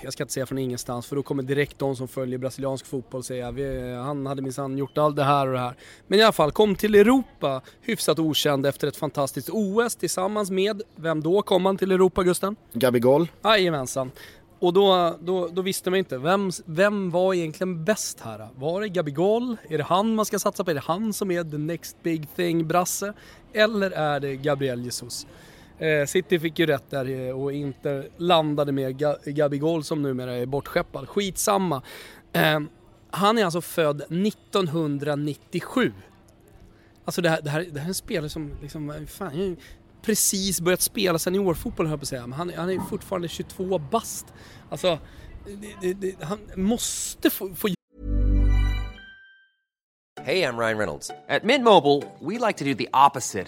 jag ska inte säga från ingenstans för då kommer direkt de som följer brasiliansk fotboll säga han hade minsann gjort allt det här och det här. Men i alla fall, kom till Europa hyfsat okänd efter ett fantastiskt OS tillsammans med, vem då kom han till Europa Gusten? Gabigol. Jajamensan. Och då, då, då, visste man inte, vem, vem var egentligen bäst här? Var det Gabigol? Är det han man ska satsa på? Är det han som är the next big thing brasse? Eller är det Gabriel Jesus? Eh, City fick ju rätt där eh, och Inter landade med Gabigol som numera är bortskeppad. Skitsamma. Eh, han är alltså född 1997. Alltså det här, det här, det här är en spelare som liksom, eh, fan, precis börjat spela seniorfotboll höll jag på att säga. Men han, han är fortfarande 22 bast. Alltså, det, det, han måste få, få Hej, jag Ryan Reynolds. På Mint Mobile, we like to do the opposite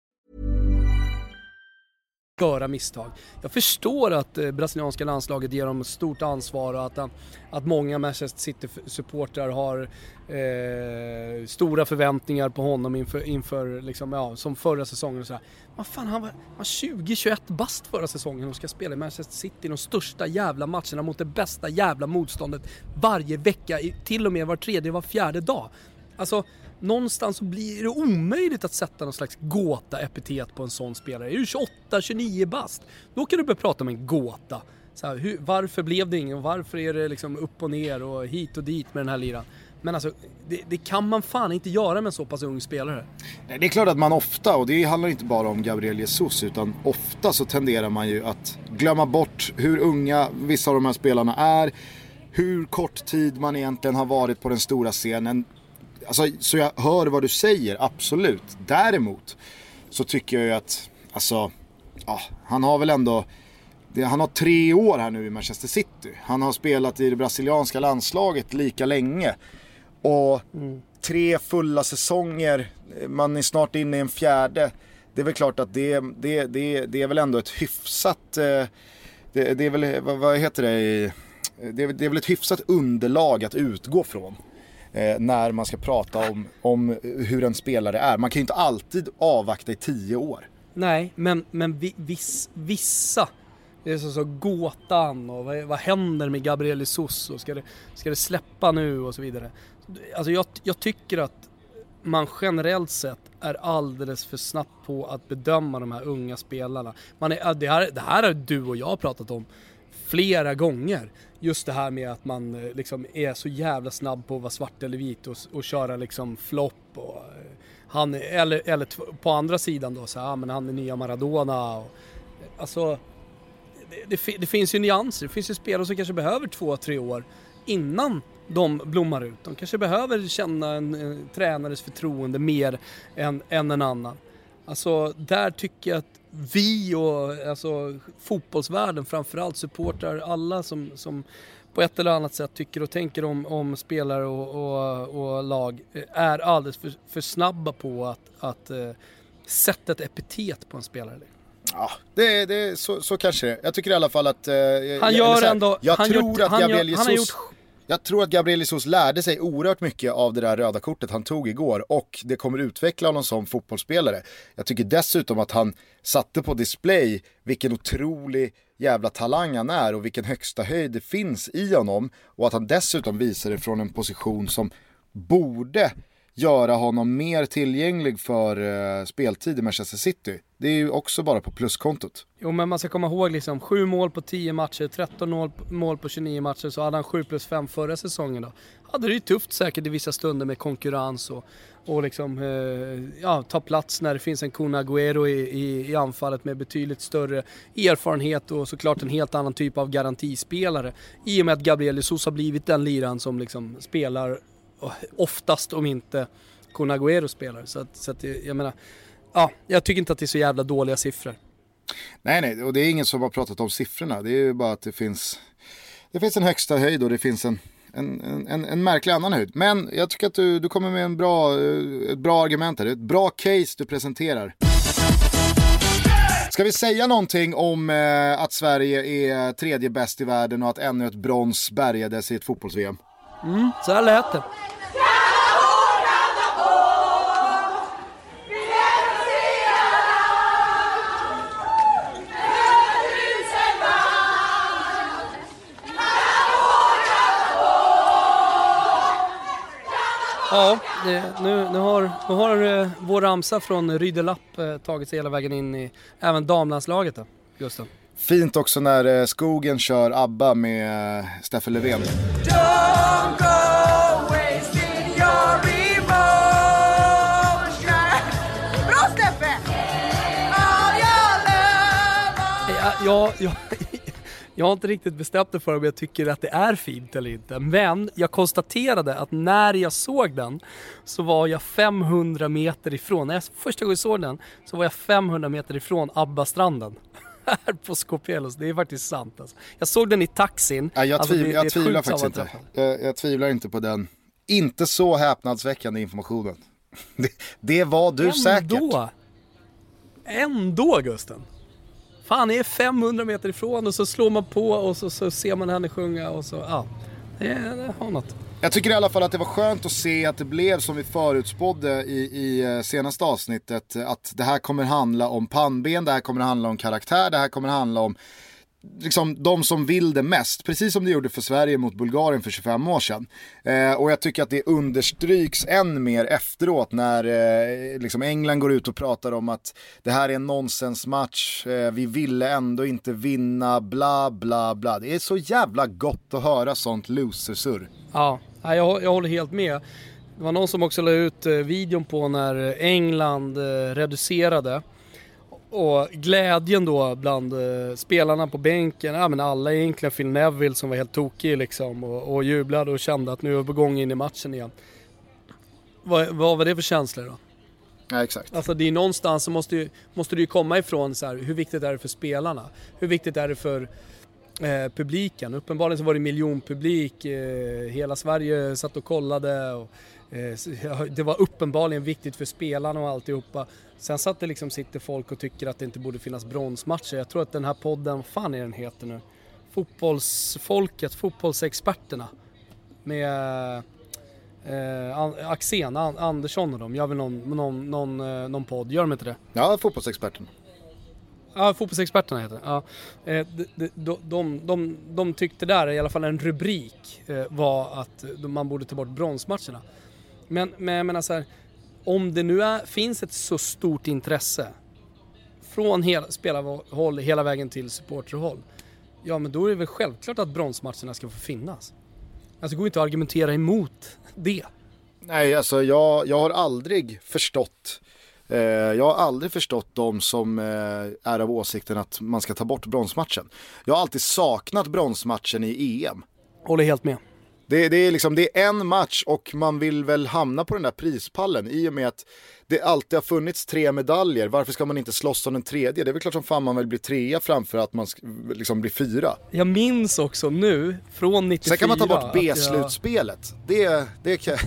göra misstag. Jag förstår att eh, brasilianska landslaget ger dem stort ansvar och att, eh, att många Manchester City-supportrar har eh, stora förväntningar på honom inför, inför liksom, ja, som förra säsongen och sådär. Men fan, han var, var 20-21 bast förra säsongen och ska spela i Manchester City de största jävla matcherna mot det bästa jävla motståndet varje vecka, till och med var tredje, var fjärde dag. Alltså, någonstans så blir det omöjligt att sätta någon slags gåta-epitet på en sån spelare. Är du 28, 29 bast, då kan du börja prata om en gåta. Så här, hur, varför blev det ingen? Varför är det liksom upp och ner och hit och dit med den här liran? Men alltså, det, det, kan man fan inte göra med en så pass ung spelare. Nej, det är klart att man ofta, och det handlar inte bara om Gabriel Jesus, utan ofta så tenderar man ju att glömma bort hur unga vissa av de här spelarna är, hur kort tid man egentligen har varit på den stora scenen. Alltså, så jag hör vad du säger, absolut. Däremot så tycker jag ju att, alltså, ja, han har väl ändå, han har tre år här nu i Manchester City. Han har spelat i det brasilianska landslaget lika länge. Och mm. tre fulla säsonger, man är snart inne i en fjärde. Det är väl klart att det, det, det, det är väl ändå ett hyfsat, eh, det, det är väl, vad, vad heter det, det är, det är väl ett hyfsat underlag att utgå från eh, när man ska prata om, om hur en spelare är. Man kan ju inte alltid avvakta i tio år. Nej, men, men viss, vissa det är så, så gåtan och vad, vad händer med Gabriel Jesus och ska det, ska det släppa nu och så vidare. Alltså jag, jag tycker att man generellt sett är alldeles för snabbt på att bedöma de här unga spelarna. Man är, det, här, det här har du och jag pratat om flera gånger. Just det här med att man eh, liksom är så jävla snabb på att vara svart eller vit och, och köra liksom flopp och eh, han, eller, eller på andra sidan då så här, men han är nya Maradona och, eh, alltså det, det, det, finns ju nyanser, det finns ju spelare som kanske behöver två, tre år innan de blommar ut. De kanske behöver känna en, en tränares förtroende mer än, än en annan. Alltså där tycker jag att vi och alltså, fotbollsvärlden framförallt, supportrar, alla som, som på ett eller annat sätt tycker och tänker om, om spelare och, och, och lag är alldeles för, för snabba på att, att uh, sätta ett epitet på en spelare. Ja, det, det, så, så kanske det Jag tycker i alla fall att... Uh, han gör här, ändå... Jag tror gör, att Gabriel Jesus... Han har gjort jag tror att Gabriel Jesus lärde sig oerhört mycket av det där röda kortet han tog igår och det kommer utveckla honom som fotbollsspelare. Jag tycker dessutom att han satte på display vilken otrolig jävla talang han är och vilken högsta höjd det finns i honom och att han dessutom visar det från en position som borde göra honom mer tillgänglig för eh, speltid i Manchester City. Det är ju också bara på pluskontot. Jo men man ska komma ihåg liksom 7 mål på 10 matcher, 13 mål på 29 matcher så hade han 7 plus 5 förra säsongen då. Hade det ju tufft säkert i vissa stunder med konkurrens och, och liksom eh, ja, ta plats när det finns en Kun Agüero i, i, i, anfallet med betydligt större erfarenhet och såklart en helt annan typ av garantispelare. I och med att Gabriel Jesus har blivit den liran som liksom spelar oftast om inte Kun Agüero spelar. Så att, så att jag menar, ja, jag tycker inte att det är så jävla dåliga siffror. Nej, nej, och det är ingen som har pratat om siffrorna. Det är ju bara att det finns, det finns en högsta höjd och det finns en, en, en, en märklig annan höjd. Men jag tycker att du, du kommer med en bra, ett bra argument här. Det är ett bra case du presenterar. Ska vi säga någonting om eh, att Sverige är tredje bäst i världen och att ännu ett brons bärgades i ett fotbolls-VM? Mm, så här lät det. Ja, det, nu, nu har, nu har eh, vår ramsa från Rydelapp eh, tagit sig hela vägen in i även damlandslaget då, Gustav. Fint också när eh, Skogen kör ABBA med eh, Steffe Löfven. Bra Steffe! Ja, ja, jag har inte riktigt bestämt mig för om jag tycker att det är fint eller inte. Men jag konstaterade att när jag såg den så var jag 500 meter ifrån, när jag första gången såg den så var jag 500 meter ifrån Abbastranden. Här på Skopelos, det är faktiskt sant alltså. Jag såg den i taxin. Ja, jag, alltså, det, jag det tvivlar faktiskt inte. Jag, jag, tvivlar inte på den, inte så häpnadsväckande informationen. Det, det var du Ändå. säkert. Ändå Gusten. Fan, är 500 meter ifrån och så slår man på och så, så ser man henne sjunga och så, ja. Det, det har något. Jag tycker i alla fall att det var skönt att se att det blev som vi förutspådde i, i eh, senaste avsnittet. Att det här kommer handla om pannben, det här kommer handla om karaktär, det här kommer handla om liksom de som vill det mest, precis som det gjorde för Sverige mot Bulgarien för 25 år sedan. Eh, och jag tycker att det understryks än mer efteråt när eh, liksom England går ut och pratar om att det här är en nonsensmatch, eh, vi ville ändå inte vinna, bla bla bla. Det är så jävla gott att höra sånt losersurr. Ja, jag, jag håller helt med. Det var någon som också la ut eh, videon på när England eh, reducerade och glädjen då bland uh, spelarna på bänken, ja men alla egentligen Phil Neville som var helt tokig liksom och, och jublade och kände att nu är vi på gång in i matchen igen. Vad, vad var det för känslor då? Ja, exakt. Alltså det är någonstans så måste, ju, måste det ju komma ifrån så här, hur viktigt är det för spelarna? Hur viktigt är det för eh, publiken? Uppenbarligen så var det miljonpublik, eh, hela Sverige satt och kollade och eh, det var uppenbarligen viktigt för spelarna och alltihopa. Sen satt det liksom sitter folk och tycker att det inte borde finnas bronsmatcher. Jag tror att den här podden, vad fan är den heter nu? Fotbollsfolket, fotbollsexperterna. Med eh, Axén, Andersson och dem, gör väl någon, någon, någon, eh, någon podd, gör de inte det? Ja, fotbollsexperterna. Ja, fotbollsexperterna heter det. Ja. Eh, de, de, de, de, de tyckte där, i alla fall en rubrik, eh, var att man borde ta bort bronsmatcherna. Men, men jag menar så här, om det nu är, finns ett så stort intresse från hela, spelarhåll hela vägen till supporterhåll. Ja men då är det väl självklart att bronsmatcherna ska få finnas. Alltså det går inte att argumentera emot det. Nej alltså jag, jag har aldrig förstått eh, jag har aldrig förstått de som eh, är av åsikten att man ska ta bort bronsmatchen. Jag har alltid saknat bronsmatchen i EM. Håller helt med. Det, det, är liksom, det är en match och man vill väl hamna på den där prispallen i och med att det alltid har funnits tre medaljer. Varför ska man inte slåss om den tredje? Det är väl klart som fan man vill bli trea framför att man liksom blir fyra. Jag minns också nu, från 94. Sen kan man ta bort B-slutspelet. Jag... Det, det kan...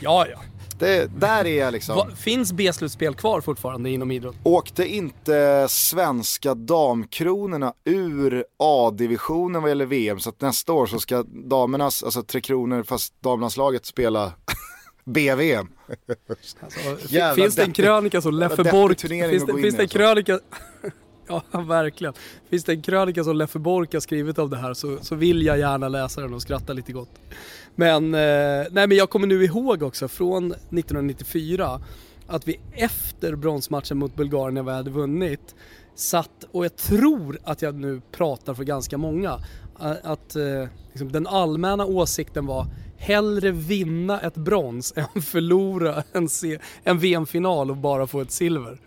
Ja, ja. Det, där är jag liksom... Va, finns B-slutspel kvar fortfarande inom idrott? Åkte inte svenska damkronorna ur A-divisionen vad gäller VM? Så att nästa år så ska damernas, alltså Tre Kronor fast damlandslaget spela BVM. Alltså, finns det en krönika som Leffe Bork... Finns det, finns det en krönika... Ja, verkligen. Finns det en krönika som Leffe Bork har skrivit om det här så, så vill jag gärna läsa den och skratta lite gott. Men, eh, nej, men jag kommer nu ihåg också från 1994 att vi efter bronsmatchen mot Bulgarien när vi hade vunnit satt, och jag tror att jag nu pratar för ganska många, att eh, liksom, den allmänna åsikten var hellre vinna ett brons än förlora en, en VM-final och bara få ett silver.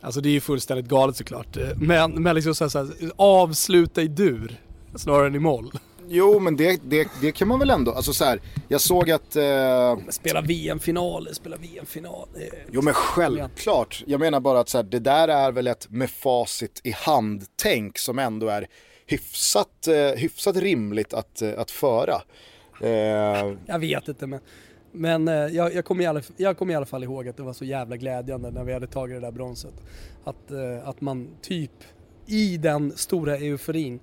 Alltså det är ju fullständigt galet såklart. Eh, men, men liksom så här, så här, avsluta i dur snarare än i moll. Jo men det, det, det kan man väl ändå, alltså så här, jag såg att... Eh... Spela VM-finaler, spela VM-final. Jo men självklart, jag menar bara att så här, det där är väl ett med facit i hand-tänk som ändå är hyfsat, eh, hyfsat rimligt att, eh, att föra. Eh... Jag vet inte men, men eh, jag, jag, kommer i alla, jag kommer i alla fall ihåg att det var så jävla glädjande när vi hade tagit det där bronset. Att, eh, att man typ i den stora euforin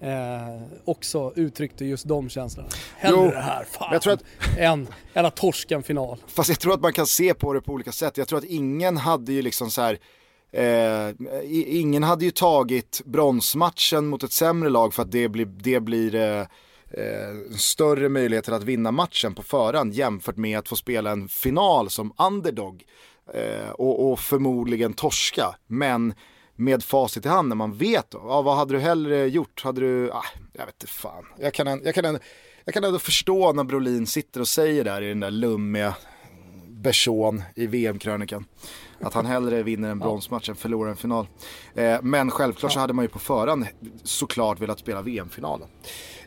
eh, också uttryckte just de känslorna. Hellre jo, det här, fan, jag tror att, än, än att torska en final. Fast jag tror att man kan se på det på olika sätt. Jag tror att ingen hade ju liksom så här Eh, ingen hade ju tagit bronsmatchen mot ett sämre lag för att det blir, det blir eh, eh, större möjligheter att vinna matchen på förhand jämfört med att få spela en final som underdog eh, och, och, förmodligen torska. Men med facit i hand när man vet, ja, vad hade du hellre gjort? Hade du, ah, jag vet inte fan. Jag kan, jag, kan, jag kan ändå förstå när Brolin sitter och säger där i den där lummiga Berson i VM-krönikan. Att han hellre vinner en bronsmatch än förlorar en final. Eh, men självklart så hade man ju på förhand såklart velat spela VM-finalen.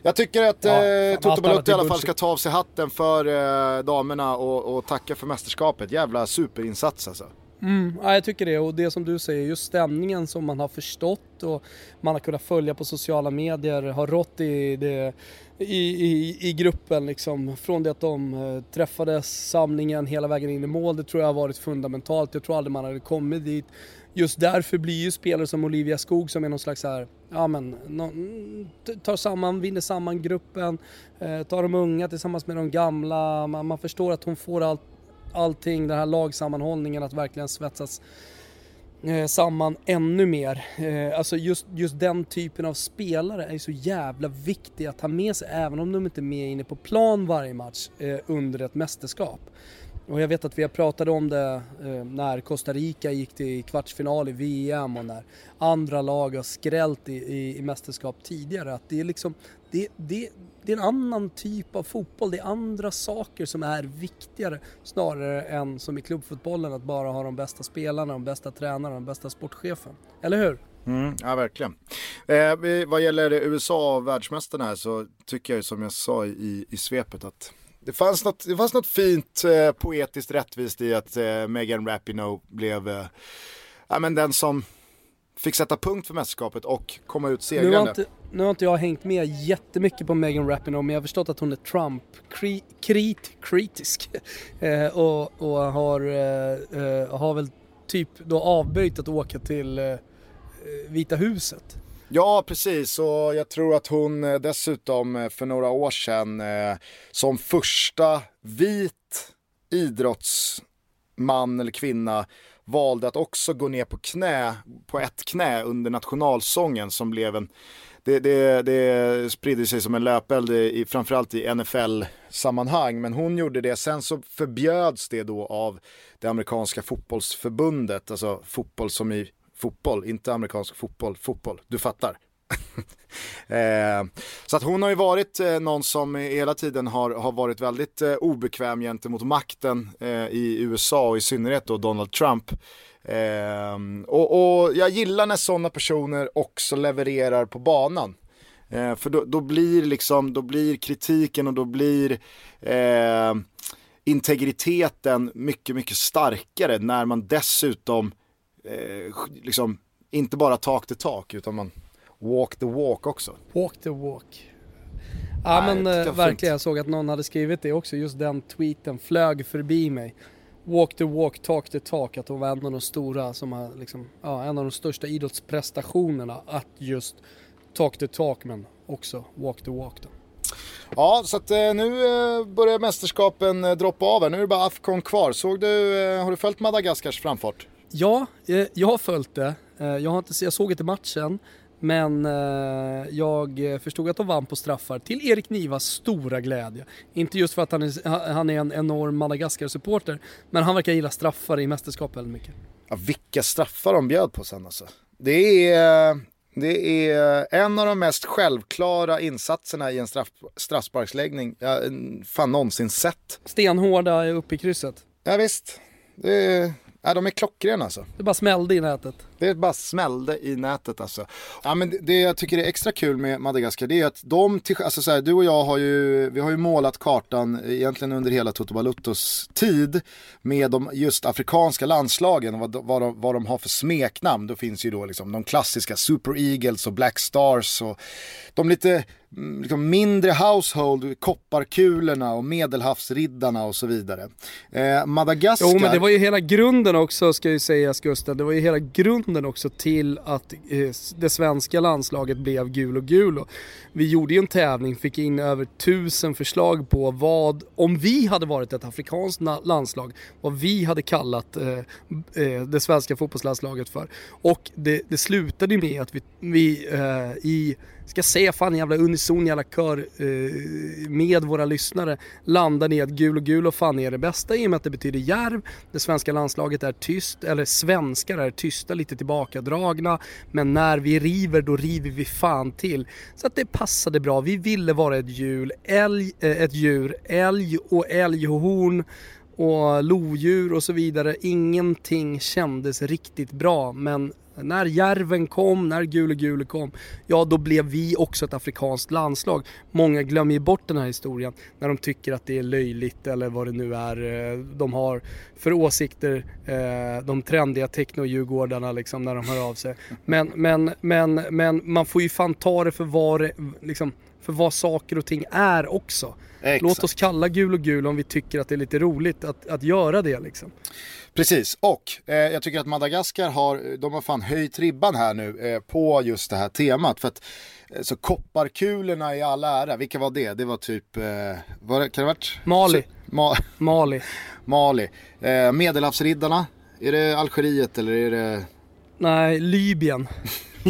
Jag tycker att ja, eh, Toto Balotto i alla fall ska ta av sig hatten för eh, damerna och, och, tacka för mästerskapet. Jävla superinsats alltså. Mm, ja, jag tycker det och det som du säger, just stämningen som man har förstått och man har kunnat följa på sociala medier har rått i, det, i, i, i gruppen liksom. Från det att de eh, träffades, samlingen hela vägen in i mål, det tror jag har varit fundamentalt. Jag tror aldrig man hade kommit dit. Just därför blir ju spelare som Olivia Skog som är någon slags här, ja men, tar samman, vinner samman gruppen, eh, tar de unga tillsammans med de gamla, man, man förstår att hon får allt allting, den här lagsammanhållningen, att verkligen svetsas eh, samman ännu mer. Eh, alltså just, just den typen av spelare är så jävla viktig att ha med sig även om de inte är med inne på plan varje match eh, under ett mästerskap. Och jag vet att vi har pratat om det eh, när Costa Rica gick till kvartsfinal i VM och när andra lag har skrällt i, i, i mästerskap tidigare. Att det är liksom, det, det, det är en annan typ av fotboll. Det är andra saker som är viktigare snarare än som i klubbfotbollen att bara ha de bästa spelarna, de bästa tränarna, de bästa sportchefen. Eller hur? Mm, ja, verkligen. Eh, vad gäller USA och världsmästarna här så tycker jag som jag sa i, i svepet att det fanns något, det fanns något fint eh, poetiskt rättvist i att eh, Megan Rapinoe blev eh, ja, men den som fick sätta punkt för mästerskapet och komma ut segrande. Nu har inte, nu har inte jag hängt med jättemycket på Megan Rapinoe men jag har förstått att hon är Trump-kritisk eh, och, och har, eh, eh, har väl typ då avböjt att åka till eh, eh Vita huset. Ja, precis. Och jag tror att hon eh, dessutom för några år sedan eh, som första vit idrottsman eller kvinna valde att också gå ner på knä, på ett knä under nationalsången som blev en det, det, det spridde sig som en löpeld i, framförallt i NFL-sammanhang. Men hon gjorde det, sen så förbjöds det då av det amerikanska fotbollsförbundet, alltså fotboll som i fotboll, inte amerikansk fotboll, fotboll, du fattar. eh, så att hon har ju varit eh, någon som hela tiden har, har varit väldigt eh, obekväm gentemot makten eh, i USA och i synnerhet då Donald Trump. Eh, och, och, jag gillar när sådana personer också levererar på banan. Eh, för då, då, blir liksom, då blir kritiken och då blir integriteten mycket, mycket starkare när man dessutom eh, liksom, inte bara talk the talk utan man walk the walk också. Walk the walk. Ja Nej, men eh, verkligen, jag såg att någon hade skrivit det också, just den tweeten flög förbi mig. Walk the walk, talk the talk, att hon var en av de stora som har liksom, ja, en av de största idrottsprestationerna att just talk the talk men också walk the walk då. Ja, så att eh, nu eh, börjar mästerskapen eh, droppa av här. Nu är det bara Afcon kvar. Såg du, har du följt Madagaskars framfart? Ja, jag har följt det. Jag, har inte, jag såg inte matchen, men eh, jag förstod att de vann på straffar till Erik Nivas stora glädje. Inte just för att han är, han är en enorm Madagaskar-supporter, men han verkar gilla straffar i mästerskap väldigt mycket. Ja, vilka straffar de bjöd på sen alltså. Det är, det är en av de mest självklara insatserna i en straff, straffsparksläggning jag fan någonsin sett. Stenhårda uppe i krysset. Ja, visst. Det är, ja, de är klockrena alltså. Det bara smällde i nätet. Det bara smällde i nätet alltså. Ja, men det jag tycker är extra kul med Madagaskar det är att de, alltså så här, du och jag har ju, vi har ju målat kartan egentligen under hela Toto Baluttos tid med de just afrikanska landslagen och vad, vad, de, vad de har för smeknamn. Då finns ju då liksom de klassiska Super Eagles och Black Stars och de lite Mm, liksom mindre household, kopparkulorna och medelhavsriddarna och så vidare. Eh, Madagaskar... Jo men det var ju hela grunden också ska ju sägas Gustav, det var ju hela grunden också till att eh, det svenska landslaget blev gul och gul. Och vi gjorde ju en tävling, fick in över tusen förslag på vad, om vi hade varit ett afrikanskt landslag, vad vi hade kallat eh, eh, det svenska fotbollslandslaget för. Och det, det slutade med att vi, vi eh, i ska säga fan jävla unison jävla kör eh, med våra lyssnare landar i att gul och gul och fan är det bästa i och med att det betyder järv. Det svenska landslaget är tyst, eller svenskar är tysta, lite tillbakadragna. Men när vi river då river vi fan till. Så att det passade bra. Vi ville vara ett, djur, älg, eh, ett djur, älg och älghorn och lodjur och så vidare. Ingenting kändes riktigt bra men när järven kom, när Gule Gule kom, ja då blev vi också ett afrikanskt landslag. Många glömmer ju bort den här historien när de tycker att det är löjligt eller vad det nu är eh, de har för åsikter, eh, de trendiga techno-djurgårdarna liksom när de hör av sig. Men, men, men, men man får ju fan ta det för vad, det, liksom, för vad saker och ting är också. Exakt. Låt oss kalla gul och gul om vi tycker att det är lite roligt att, att göra det liksom. Precis, och eh, jag tycker att Madagaskar har, de har fan höjt ribban här nu eh, på just det här temat. För att eh, så kopparkulorna i all ära, vilka var det? Det var typ, eh, var det, kan det varit? Mali. Så, Ma Mali. Mali. Eh, Medelhavsriddarna, är det Algeriet eller är det? Nej, Libyen.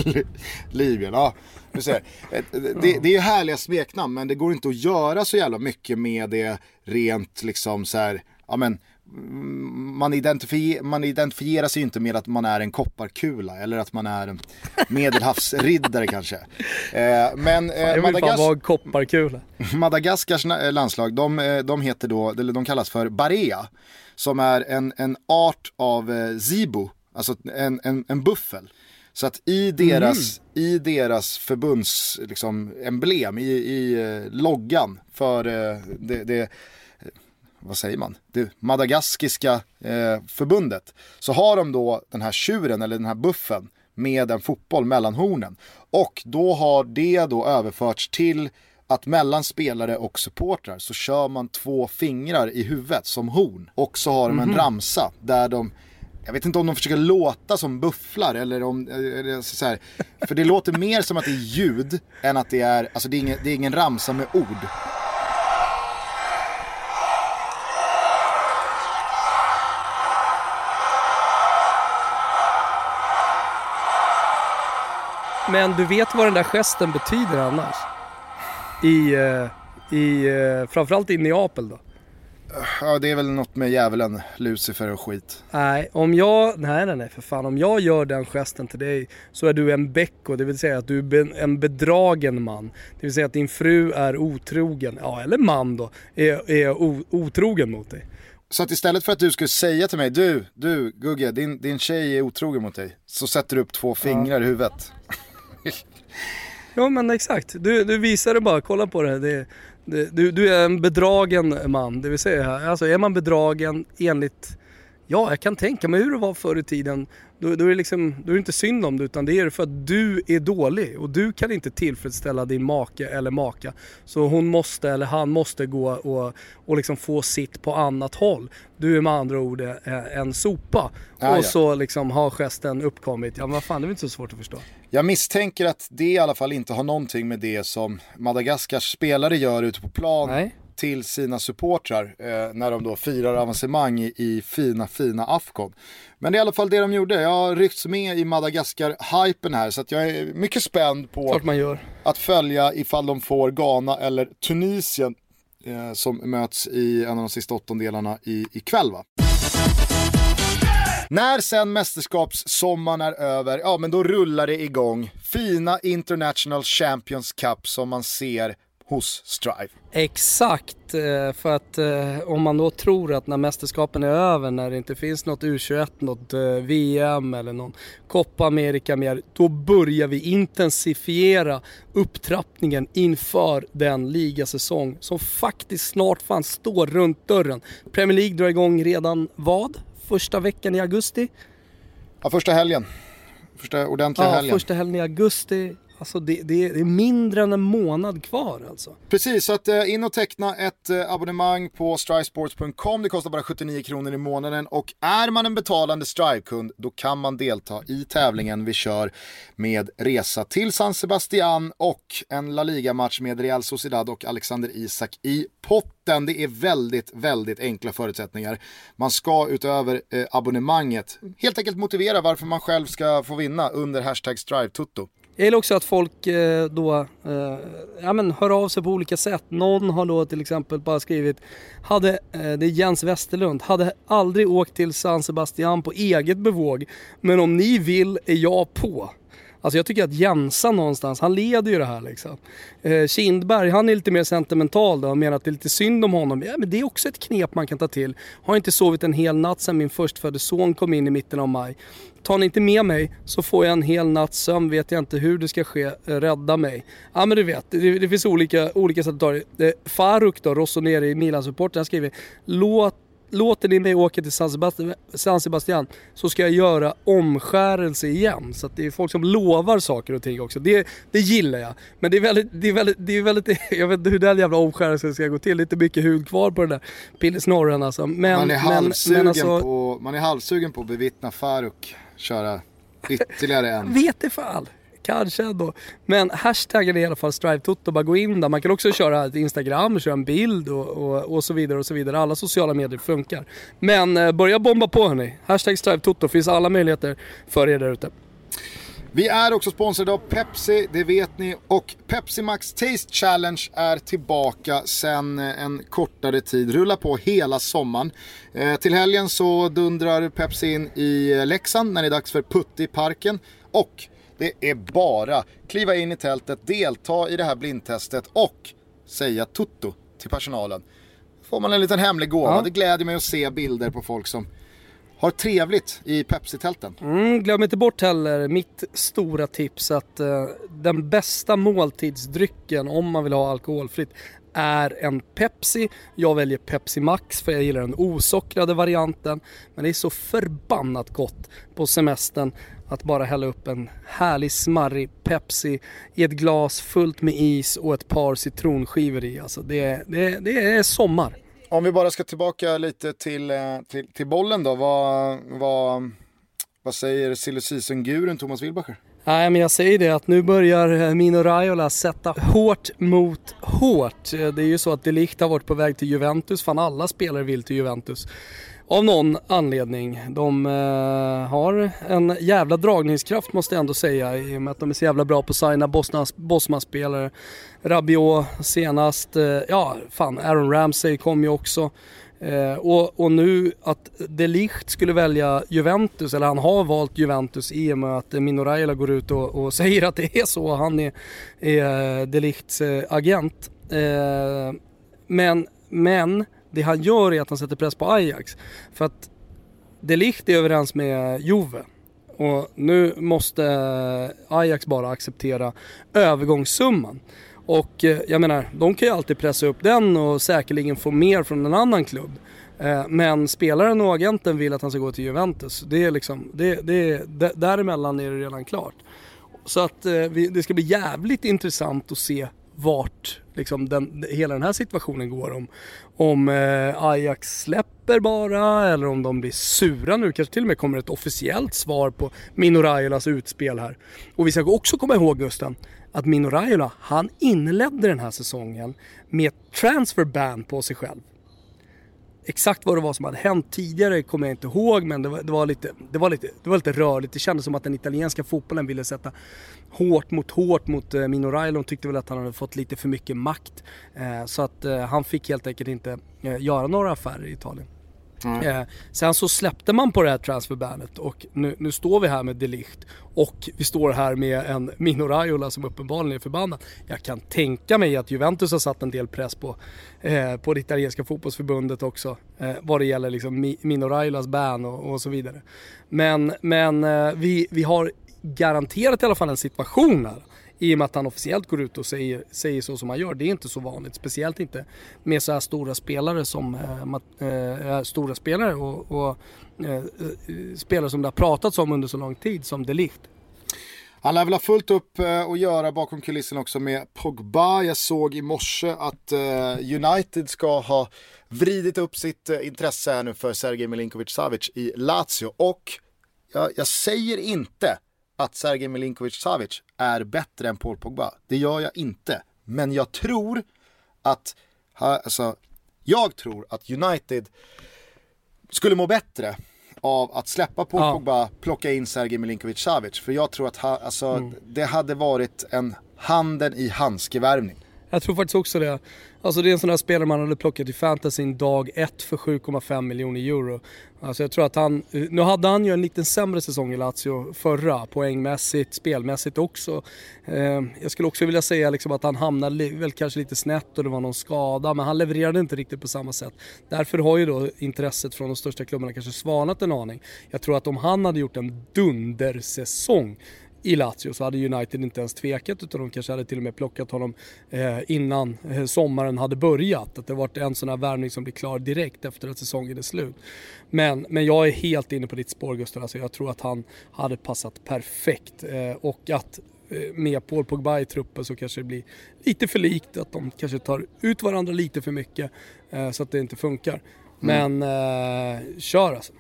Libyen, ja. Ser. Eh, det, det är härliga smeknamn men det går inte att göra så jävla mycket med det rent liksom så här, ja men man, identifier, man identifierar sig inte med att man är en kopparkula eller att man är en medelhavsriddare kanske. Eh, men eh, Madagas kopparkula. Madagaskars eh, landslag, de, eh, de heter då, eller de kallas för Barea. Som är en, en art av eh, zibo, alltså en, en, en buffel. Så att i deras, mm. i deras förbunds liksom, emblem, i, i eh, loggan för det, det vad säger man, det madagaskiska eh, förbundet. Så har de då den här tjuren eller den här buffen med en fotboll mellan hornen. Och då har det då överförts till att mellan spelare och supportrar så kör man två fingrar i huvudet som horn. Och så har de en mm -hmm. ramsa där de jag vet inte om de försöker låta som bufflar eller om, eller så här, för det låter mer som att det är ljud än att det är, alltså det är ingen, det är ingen ramsa med ord. Men du vet vad den där gesten betyder annars? I, uh, i uh, framförallt i Neapel då? Ja det är väl något med djävulen, Lucifer och skit. Nej, om jag, nej nej nej för fan. Om jag gör den gesten till dig så är du en becko, det vill säga att du är en bedragen man. Det vill säga att din fru är otrogen, ja eller man då, är, är otrogen mot dig. Så att istället för att du skulle säga till mig, du, du Gugge, din, din tjej är otrogen mot dig. Så sätter du upp två fingrar ja. i huvudet. ja men exakt, du, du visar det bara, kolla på det. det, det du, du är en bedragen man, det vill säga, alltså är man bedragen enligt Ja, jag kan tänka mig hur det var förr i tiden. Då, då, är det liksom, då är det inte synd om det utan det är för att du är dålig och du kan inte tillfredsställa din make eller maka. Så hon måste eller han måste gå och, och liksom få sitt på annat håll. Du är med andra ord eh, en sopa. Ah, och ja. så liksom har gesten uppkommit. Ja men vad fan, det är inte så svårt att förstå. Jag misstänker att det i alla fall inte har någonting med det som Madagaskars spelare gör ute på plan Nej. Till sina supportrar eh, när de då firar avancemang i, i fina, fina Afcon. Men det är i alla fall det de gjorde. Jag har ryckts med i Madagaskar-hypen här så att jag är mycket spänd på att följa ifall de får Ghana eller Tunisien eh, som möts i en av de sista åttondelarna i, ikväll va. När sen mästerskapssommaren är över, ja men då rullar det igång. Fina International Champions Cup som man ser hos Strive. Exakt, eh, för att eh, om man då tror att när mästerskapen är över, när det inte finns något U21, något eh, VM eller någon Copa America mer, då börjar vi intensifiera upptrappningen inför den ligasäsong som faktiskt snart fan står runt dörren. Premier League drar igång redan vad? Första veckan i augusti? Ja, första helgen. Första ordentliga Ja, helgen. första helgen i augusti. Alltså det, det, det är mindre än en månad kvar alltså. Precis, så att eh, in och teckna ett eh, abonnemang på strivesports.com. Det kostar bara 79 kronor i månaden och är man en betalande Strive-kund då kan man delta i tävlingen vi kör med resa till San Sebastian och en La Liga-match med Real Sociedad och Alexander Isak i potten. Det är väldigt, väldigt enkla förutsättningar. Man ska utöver eh, abonnemanget helt enkelt motivera varför man själv ska få vinna under hashtag StriveTutto. Jag gillar också att folk eh, då eh, ja, men hör av sig på olika sätt. Någon har då till exempel bara skrivit, hade, eh, det är Jens Westerlund, hade aldrig åkt till San Sebastian på eget bevåg, men om ni vill är jag på. Alltså jag tycker att Jensa någonstans, han leder ju det här liksom. Eh, Kindberg, han är lite mer sentimental då och menar att det är lite synd om honom. Ja men det är också ett knep man kan ta till. Har inte sovit en hel natt sedan min förstfödde son kom in i mitten av maj. Tar ni inte med mig så får jag en hel natts sömn, vet jag inte hur det ska ske. Eh, rädda mig. Ja men du vet, det, det finns olika, olika sätt att ta det. Eh, Faruk då, Rossoneri Milan-supporten, han skriver Låt Låter ni mig åka till San Sebastian, så ska jag göra omskärelse igen. Så att det är folk som lovar saker och ting också. Det, det gillar jag. Men det är väldigt, det är väldigt, det är väldigt, jag vet inte hur den jävla omskärelsen ska gå till. Det är inte mycket hud kvar på den där pillesnorren alltså. Men, Man är, men, halvsugen men alltså, på, man är halvsugen på att bevittna Faruk köra ytterligare en. vet det fan. Kanske ändå. Men hashtaggen är i alla fall StriveToto, bara gå in där. Man kan också köra ett Instagram, köra en bild och, och, och så vidare och så vidare. Alla sociala medier funkar. Men eh, börja bomba på hörni. Hashtag StriveToto, finns alla möjligheter för er där ute. Vi är också sponsrade av Pepsi, det vet ni. Och Pepsi Max Taste Challenge är tillbaka sen eh, en kortare tid. Rullar på hela sommaren. Eh, till helgen så dundrar Pepsi in i eh, Leksand när det är dags för Putti-parken. Och det är bara kliva in i tältet, delta i det här blindtestet och säga tutto till personalen. Får man en liten hemlig gåva. Ja. Det gläder mig att se bilder på folk som har trevligt i Pepsi-tälten. Mm, glöm inte bort heller mitt stora tips att eh, den bästa måltidsdrycken om man vill ha alkoholfritt är en Pepsi. Jag väljer Pepsi Max för jag gillar den osockrade varianten. Men det är så förbannat gott på semestern att bara hälla upp en härlig smarrig Pepsi i ett glas fullt med is och ett par citronskivor i. Alltså det, det, det är sommar. Om vi bara ska tillbaka lite till, eh, till, till bollen då. Vad, vad, vad säger silly season-gurun Thomas Wilbacher? Nej men jag säger det att nu börjar eh, Mino Raiola sätta hårt mot hårt. Eh, det är ju så att Delict har varit på väg till Juventus, fan alla spelare vill till Juventus. Av någon anledning. De eh, har en jävla dragningskraft måste jag ändå säga i och med att de är så jävla bra på att signa Bosman-spelare. Rabiot senast, eh, ja fan Aaron Ramsey kom ju också. Eh, och, och nu att De Ligt skulle välja Juventus, eller han har valt Juventus i och med att Mino Raiola går ut och, och säger att det är så. Han är, är eh, De Lichts eh, agent. Eh, men, men det han gör är att han sätter press på Ajax. För att De Ligt är överens med Juve. Och nu måste Ajax bara acceptera övergångssumman. Och eh, jag menar, de kan ju alltid pressa upp den och säkerligen få mer från en annan klubb. Eh, men spelaren och agenten vill att han ska gå till Juventus. Det är liksom, det, det, däremellan är det redan klart. Så att eh, det ska bli jävligt intressant att se vart liksom den, hela den här situationen går. Om, om Ajax släpper bara eller om de blir sura nu. Kanske till och med kommer ett officiellt svar på Mino Raiolas utspel här. Och vi ska också komma ihåg Gusten att Mino Raiola, han inledde den här säsongen med ett transfer ban på sig själv. Exakt vad det var som hade hänt tidigare kommer jag inte ihåg men det var, det var, lite, det var, lite, det var lite rörligt. Det kändes som att den italienska fotbollen ville sätta hårt mot hårt mot eh, Mino Raiola. De tyckte väl att han hade fått lite för mycket makt. Eh, så att eh, han fick helt enkelt inte göra några affärer i Italien. Eh, sen så släppte man på det här transferbandet och nu, nu står vi här med Delicht och vi står här med en Mino Raiola som uppenbarligen är förbannad. Jag kan tänka mig att Juventus har satt en del press på, eh, på det italienska fotbollsförbundet också eh, vad det gäller liksom Mi- Mino Raiolas ban och, och så vidare. Men, men eh, vi, vi har garanterat i alla fall en situation här i och med att han officiellt går ut och säger, säger så som han gör. Det är inte så vanligt. Speciellt inte med så här stora spelare som äh, äh, stora spelare och, och äh, spelare som det har pratats om under så lång tid som De Ligt. Han lär väl ha fullt upp att göra bakom kulissen också med Pogba. Jag såg i morse att United ska ha vridit upp sitt intresse här nu för Sergej Milinkovic-Savic i Lazio. Och jag, jag säger inte att Sergej Milinkovic-Savic är bättre än Paul Pogba. Det gör jag inte. Men jag tror att, alltså, jag tror att United skulle må bättre av att släppa på Ja. Pogba, plocka in Sergej Milinkovic-Savic. För jag tror att ha, alltså, det hade varit en handen i handskevärvning. Jag tror faktiskt också det. Alltså det är en sån där spelare man hade plockat i fantasyn dag ett för 7,5 miljoner euro. Alltså jag tror att han, nu hade han ju en lite sämre säsong i Lazio förra, poängmässigt, spelmässigt också. Ehm, jag skulle också vilja säga liksom att han hamnade väl kanske lite snett och det var någon skada, men han levererade inte riktigt på samma sätt. Därför har ju då intresset från de största klubbarna kanske svalnat en aning. Jag tror att om han hade gjort en dundersäsong i Lazio så hade United inte ens tvekat utan de kanske hade till och med plockat honom eh, innan eh, sommaren hade börjat. Att det varit en sån här värvning som blir klar direkt efter att säsongen är slut. Men, men jag är helt inne på ditt spår Gustav. Alltså jag tror att han hade passat perfekt eh, och att med Paul Pogba i truppen så kanske det blir lite för likt. Att de kanske tar ut varandra lite för mycket så att det inte funkar. Men eh, kör alltså.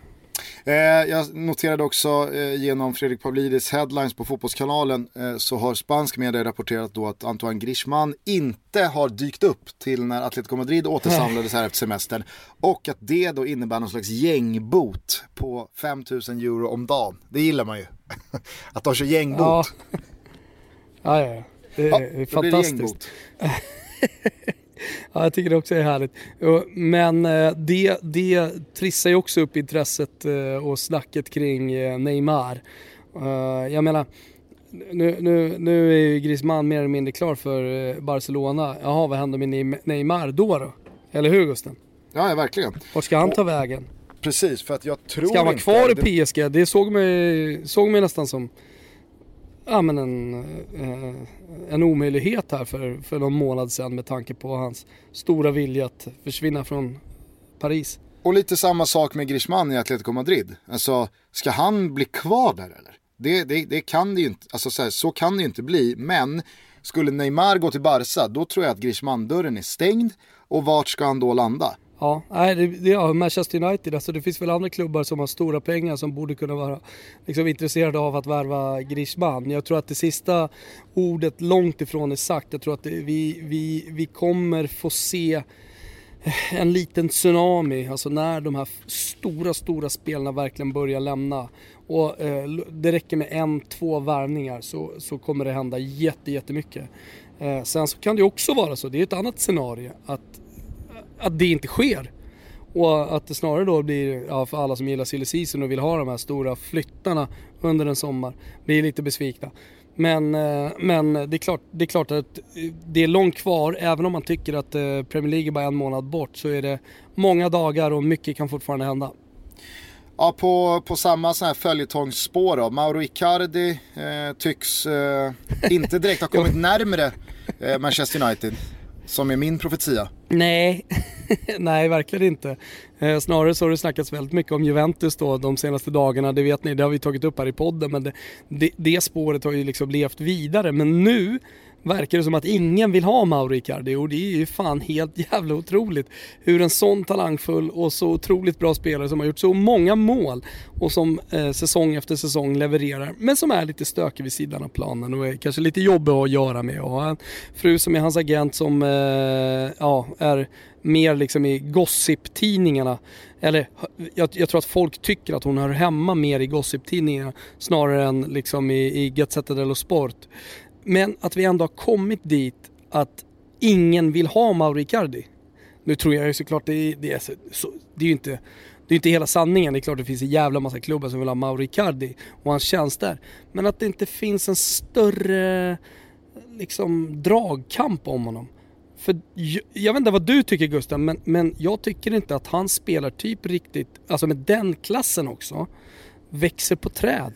Eh, jag noterade också eh, genom Fredrik Pavlidis headlines på Fotbollskanalen eh, så har spansk media rapporterat då att Antoine Griezmann inte har dykt upp till när Atletico Madrid återsamlades här efter semestern. Och att det då innebär någon slags gängbot på 5000 euro om dagen. Det gillar man ju. att de kör gängbot. Ja, ja, ja. Det är Ja, fantastiskt. Ja, jag tycker det också är härligt. Men eh, det, det trissar ju också upp intresset eh, och snacket kring eh, Neymar. Jag menar, nu, nu, nu är ju Griezmann mer eller mindre klar för Barcelona. Jaha, vad händer med Neym- Neymar då då? Eller hur Gusten? Ja, ja, verkligen. Vart ska han ta vägen? Precis, för att jag tror Ska han vara inte... kvar i PSG? Det såg mig, såg nästan som ja, men en, eh, en omöjlighet här för, för någon månad sedan med tanke på hans stora vilja att försvinna från Paris. Och lite samma sak med Griezmann i Atletico Madrid. Alltså, ska han bli kvar där eller? Det, det, det kan det ju inte, alltså så, här, så kan det ju inte bli. Men skulle Neymar gå till Barca, då tror jag att Griezmann-dörren är stängd. Och vart ska han då landa? Ja, nej, det, det ja, Manchester United. Alltså det finns väl andra klubbar som har stora pengar som borde kunna vara liksom, intresserade av att värva Griezmann. Jag tror att det sista ordet långt ifrån är sagt. Jag tror att det, vi, vi, vi kommer få se eh, en liten tsunami, alltså när de här stora, stora spelarna verkligen börjar lämna. Och eh, det räcker med en, två värvningar så, så kommer det hända jätte, jättemycket. Eh, sen så kan det också vara så, det är ett annat scenario, att, att det inte sker. Och att det snarare då blir, ja, för alla som gillar silly season och vill ha de här stora flyttarna under en sommar, blir lite besvikna. Men, eh, men det, är klart, det är klart att eh, det är långt kvar, även om man tycker att eh, Premier League är bara en månad bort så är det många dagar och mycket kan fortfarande hända. Ja, på, på samma sån här följetongsspår då. Mauro Icardi eh, tycks eh, inte direkt ha kommit närmre eh, Manchester United. Som är min profetia. Nej, nej verkligen inte. Eh, snarare så har det snackats väldigt mycket om Juventus då de senaste dagarna. Det vet ni, det har vi tagit upp här i podden. Men det, det, det spåret har ju liksom levt vidare. Men nu verkar det som att ingen vill ha Mauro Icardi och det är ju fan helt jävla otroligt hur en sån talangfull och så otroligt bra spelare som har gjort så många mål och som eh, säsong efter säsong levererar men som är lite stökig vid sidan av planen och är kanske lite jobbig att göra med och har en fru som är hans agent som eh, ja, är mer liksom i gossip-tidningarna. Eller jag, jag, tror att folk tycker att hon hör hemma mer i gossip-tidningarna snarare än liksom i, i Gazzetta dello Sport. Men att vi ändå har kommit dit att ingen vill ha Mauro Icardi. Nu tror jag ju såklart det, det, är, så, det är ju inte det är inte hela sanningen. Det är klart det finns en jävla massa klubbar som vill ha Mauro Icardi och hans tjänster. Men att det inte finns en större liksom dragkamp om honom. För jag, jag vet inte vad du tycker Gustav, men, men jag tycker inte att han spelar typ riktigt, alltså med den klassen också, växer på träd.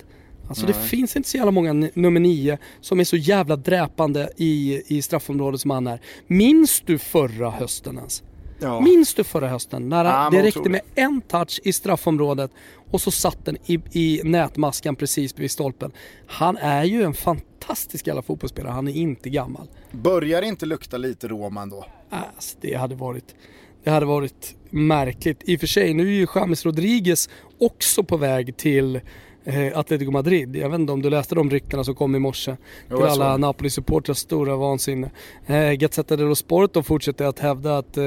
Alltså Nej. det finns inte så jävla många nummer nio som är så jävla dräpande i, i straffområdet som han är. Minns du förra hösten ens? Ja. Minns du förra hösten när ja, det räckte med en touch i straffområdet och så satt den i, i nätmaskan precis vid stolpen. Han är ju en fantastisk jävla fotbollsspelare, han är inte gammal. Börjar det inte lukta lite Roman då? Alltså, det hade varit det hade varit märkligt. I och för sig, nu är ju James Rodriguez också på väg till eh, Atletico Madrid. Jag vet inte om du läste de ryktena som kom i morse. Jo, till alla Napoli-supportrars stora vansinne. Eh, Gazzetta dello Sport de fortsätter att hävda att eh,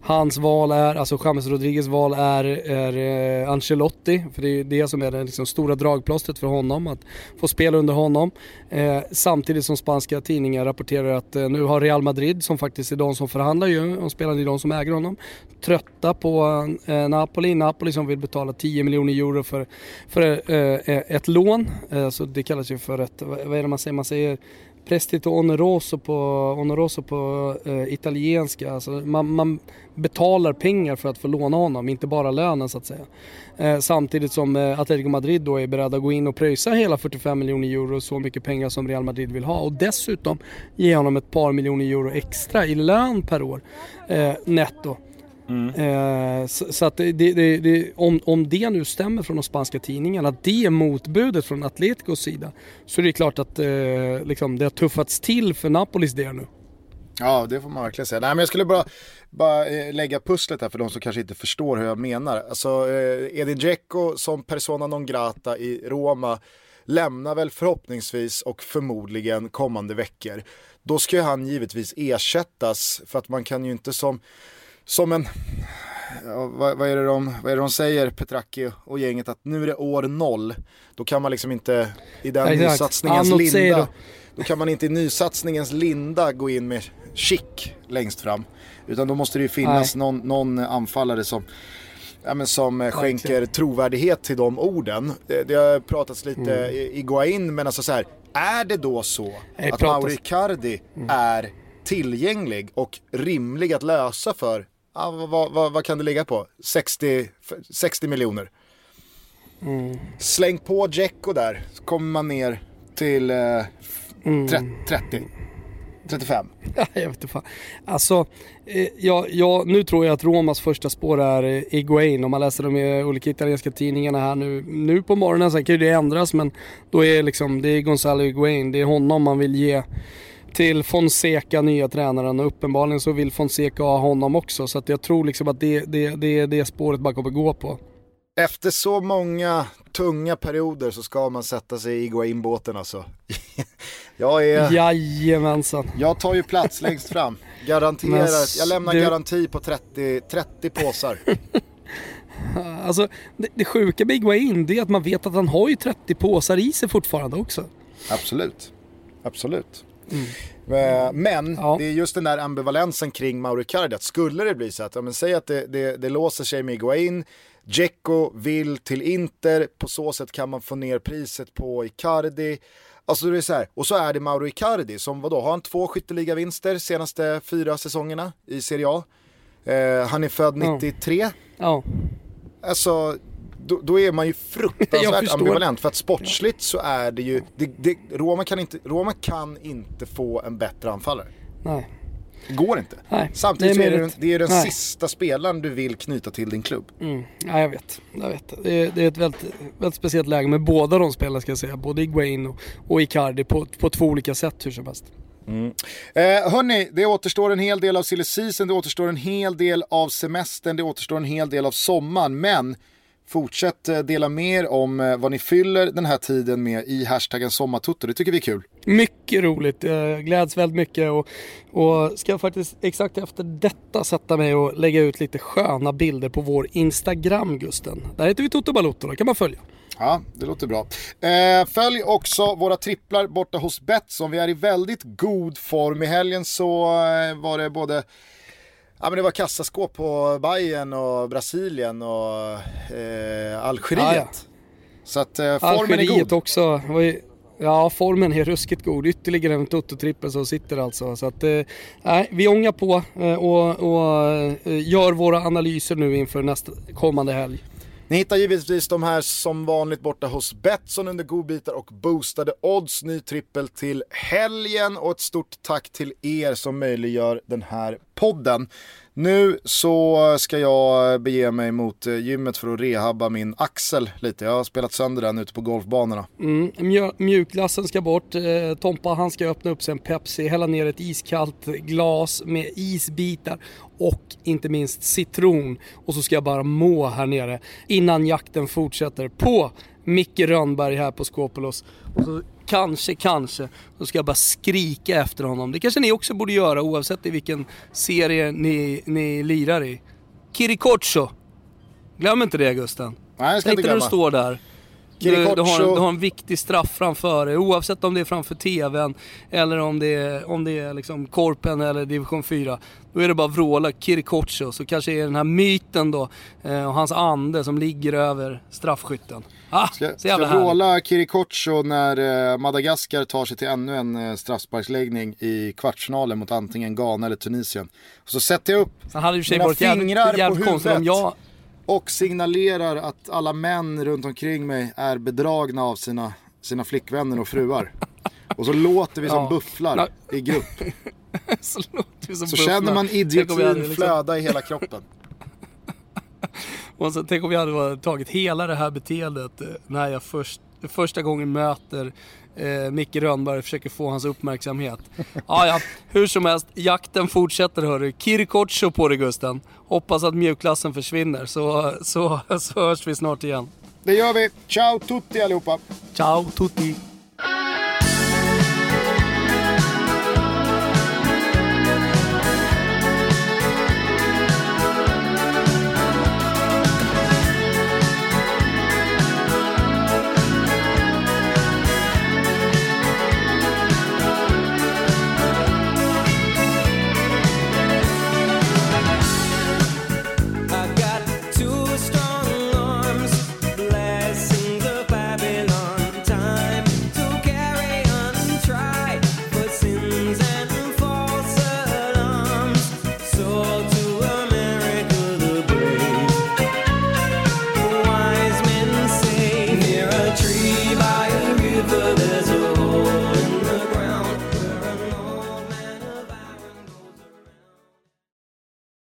hans val är, alltså James Rodriguez val är, är eh, Ancelotti. För det är det som är det liksom, stora dragplåstret för honom, att få spela under honom. Eh, samtidigt som spanska tidningar rapporterar att eh, nu har Real Madrid, som faktiskt är de som förhandlar ju, och spelarna är de som äger honom, trötta på eh, Napoli. Napoli som vill betala 10 miljoner euro för, för Eh, eh, ett lån. Eh, så det kallas ju för ett, vad är det man säger? Man säger prestito oneroso på, oneroso på eh, italienska. Alltså man, man, betalar pengar för att få låna honom, inte bara lönen så att säga. Eh, samtidigt som eh, Atletico Madrid då är beredda att gå in och pröjsa hela 45 miljoner euro, så mycket pengar som Real Madrid vill ha och dessutom ge honom ett par miljoner euro extra i lön per år netto. Mm. Eh, så, så, att det, det, det, om, om det nu stämmer från de spanska tidningarna, att det är motbudet från Atleticos sida, så är det klart att eh, liksom, det har tuffats till för Napolis del nu. Ja, det får man verkligen säga. Nej, men jag skulle bara, bara eh, lägga pusslet här för de som kanske inte förstår hur jag menar. Alltså, eh, Edin Dzeko som persona non grata i Roma lämnar väl förhoppningsvis och förmodligen kommande veckor. Då ska ju han givetvis ersättas för att man kan ju inte som som en, ja, vad, vad, är det de, vad är det de säger, Petracchi och gänget, att nu är det år noll. Då kan man liksom inte i den Exakt. nysatsningens ja, linda, då kan man inte i nysatsningens linda gå in med chic längst fram. Utan då måste det ju finnas någon, någon, anfallare som, ja, men som eh, skänker trovärdighet till de orden. Det, det har pratats lite mm. Guain, men alltså så här, är det då så att Mauri Cardi mm. är tillgänglig och rimlig att lösa för ah, vad, vad, vad, kan det ligga på? 60, 60 miljoner. Mm. Släng på Djecko där, så kommer man ner till eh, mm. 30. 35. jag vet inte fan. Alltså, eh, ja, ja, nu tror jag att Romas första spår är eh, Iguain. Om man läser de eh, olika italienska tidningarna här nu, nu på morgonen. Sen kan det ändras men då är liksom, det är Gonzalo Iguain. Det är honom man vill ge till Fonseca, nya tränaren och uppenbarligen så vill Fonseca ha honom också så jag tror liksom att det, det, det är det spåret man kommer gå på. Efter så många tunga perioder så ska man sätta sig i Iguain-båten alltså. jag är... Jajamensan. Jag tar ju plats längst fram. Garanterat. Jag lämnar du... garanti på 30, 30 påsar. alltså det, det sjuka med Iguain det är att man vet att han har ju 30 påsar i sig fortfarande också. Absolut. Absolut. Mm. Men ja. det är just den där ambivalensen kring Mauro Cardi, att skulle det bli så att, ja, men säg att det, det, det låser sig med Iguain, Dzeko vill till Inter, på så sätt kan man få ner priset på Icardi. Alltså det är så här, och så är det Mauro Icardi som vadå, har han två skytteligavinster senaste fyra säsongerna i Serie A. Eh, han är född 93. Ja. ja. Alltså, då, då, är man ju fruktansvärt ambivalent. För att sportsligt så är det ju, det, det, Roma, kan inte, Roma kan inte få en bättre anfallare. Nej. Det går inte. Nej, Samtidigt det är, är det, det är den sista spelaren du vill knyta till din klubb. Mm. Ja, jag vet. Jag vet. Det, är, det är ett väldigt, väldigt speciellt läge med båda de spelarna ska jag säga. Både Iguain och, och Icardi på, på två olika sätt hur som helst. Eh, hörni, det återstår en hel del av silly season, det återstår en hel del av semestern, det återstår en hel del av sommaren. Men fortsätt eh, dela med er om eh, vad ni fyller den här tiden med i hashtaggen sommartutto. Det tycker vi är kul. Mycket roligt, jag gläds väldigt mycket och, och ska faktiskt exakt efter detta sätta mig och lägga ut lite sköna bilder på vår Instagram Gusten. Där heter vi Toto Balotto, då kan man följa. Ja, det låter bra. Eh, följ också våra tripplar borta hos Betsson. Vi är i väldigt god form. I helgen så eh, var det både Ja men det var kassaskåp på Bayern och Brasilien och eh, Algeriet. Ah, ja. Så att eh, formen Algeriet är god. också. Ja, formen är ruskigt god. Ytterligare en Toto-trippel som sitter alltså. Så att, eh, vi ångar på eh, och, och eh, gör våra analyser nu inför nästa kommande helg. Ni hittar givetvis de här som vanligt borta hos Betsson under godbitar och boostade odds. Ny trippel till helgen och ett stort tack till er som möjliggör den här podden. Nu så ska jag bege mig mot eh, gymmet för att rehabba min axel lite. Jag har spelat sönder den ute på golfbanorna. Mm, mjukglassen ska bort. Eh, Tompa han ska öppna upp sig en Pepsi, hälla ner ett iskallt glas med isbitar och inte minst citron. Och så ska jag bara må här nere innan jakten fortsätter på Micke Rönnberg här på Skopolos. Och så kanske, kanske, så ska jag bara skrika efter honom. Det kanske ni också borde göra oavsett i vilken serie ni, ni lirar i. Kirikocho. Glöm inte det Gusten. Nej, jag ska inte glömma. när du står där. Du, du, har, du har en viktig straff framför dig oavsett om det är framför TVn eller om det är, om det är liksom Korpen eller division 4. Då är det bara att vråla Kirikocho så kanske är den här myten då eh, och hans ande som ligger över straffskytten. Ah, ska ska vråla Kirikocho när eh, Madagaskar tar sig till ännu en eh, straffsparksläggning i kvartsfinalen mot antingen Ghana eller Tunisien. Och så sätter jag upp Sen hade mina fingrar jävligt, på huvudet. Om jag och signalerar att alla män runt omkring mig är bedragna av sina, sina flickvänner och fruar. Och så låter vi som ja. bufflar i grupp. så, så känner man idiotin liksom... flöda i hela kroppen. och så, tänk om vi hade tagit hela det här beteendet eh, när jag först, första gången möter eh, Micke Rönnberg försöker få hans uppmärksamhet. Ah, ja, hur som helst, jakten fortsätter hörru. Kirikocho på dig Gusten. Hoppas att mjukklassen försvinner så, så, så hörs vi snart igen. Det gör vi. Ciao tutti allihopa. Ciao tutti.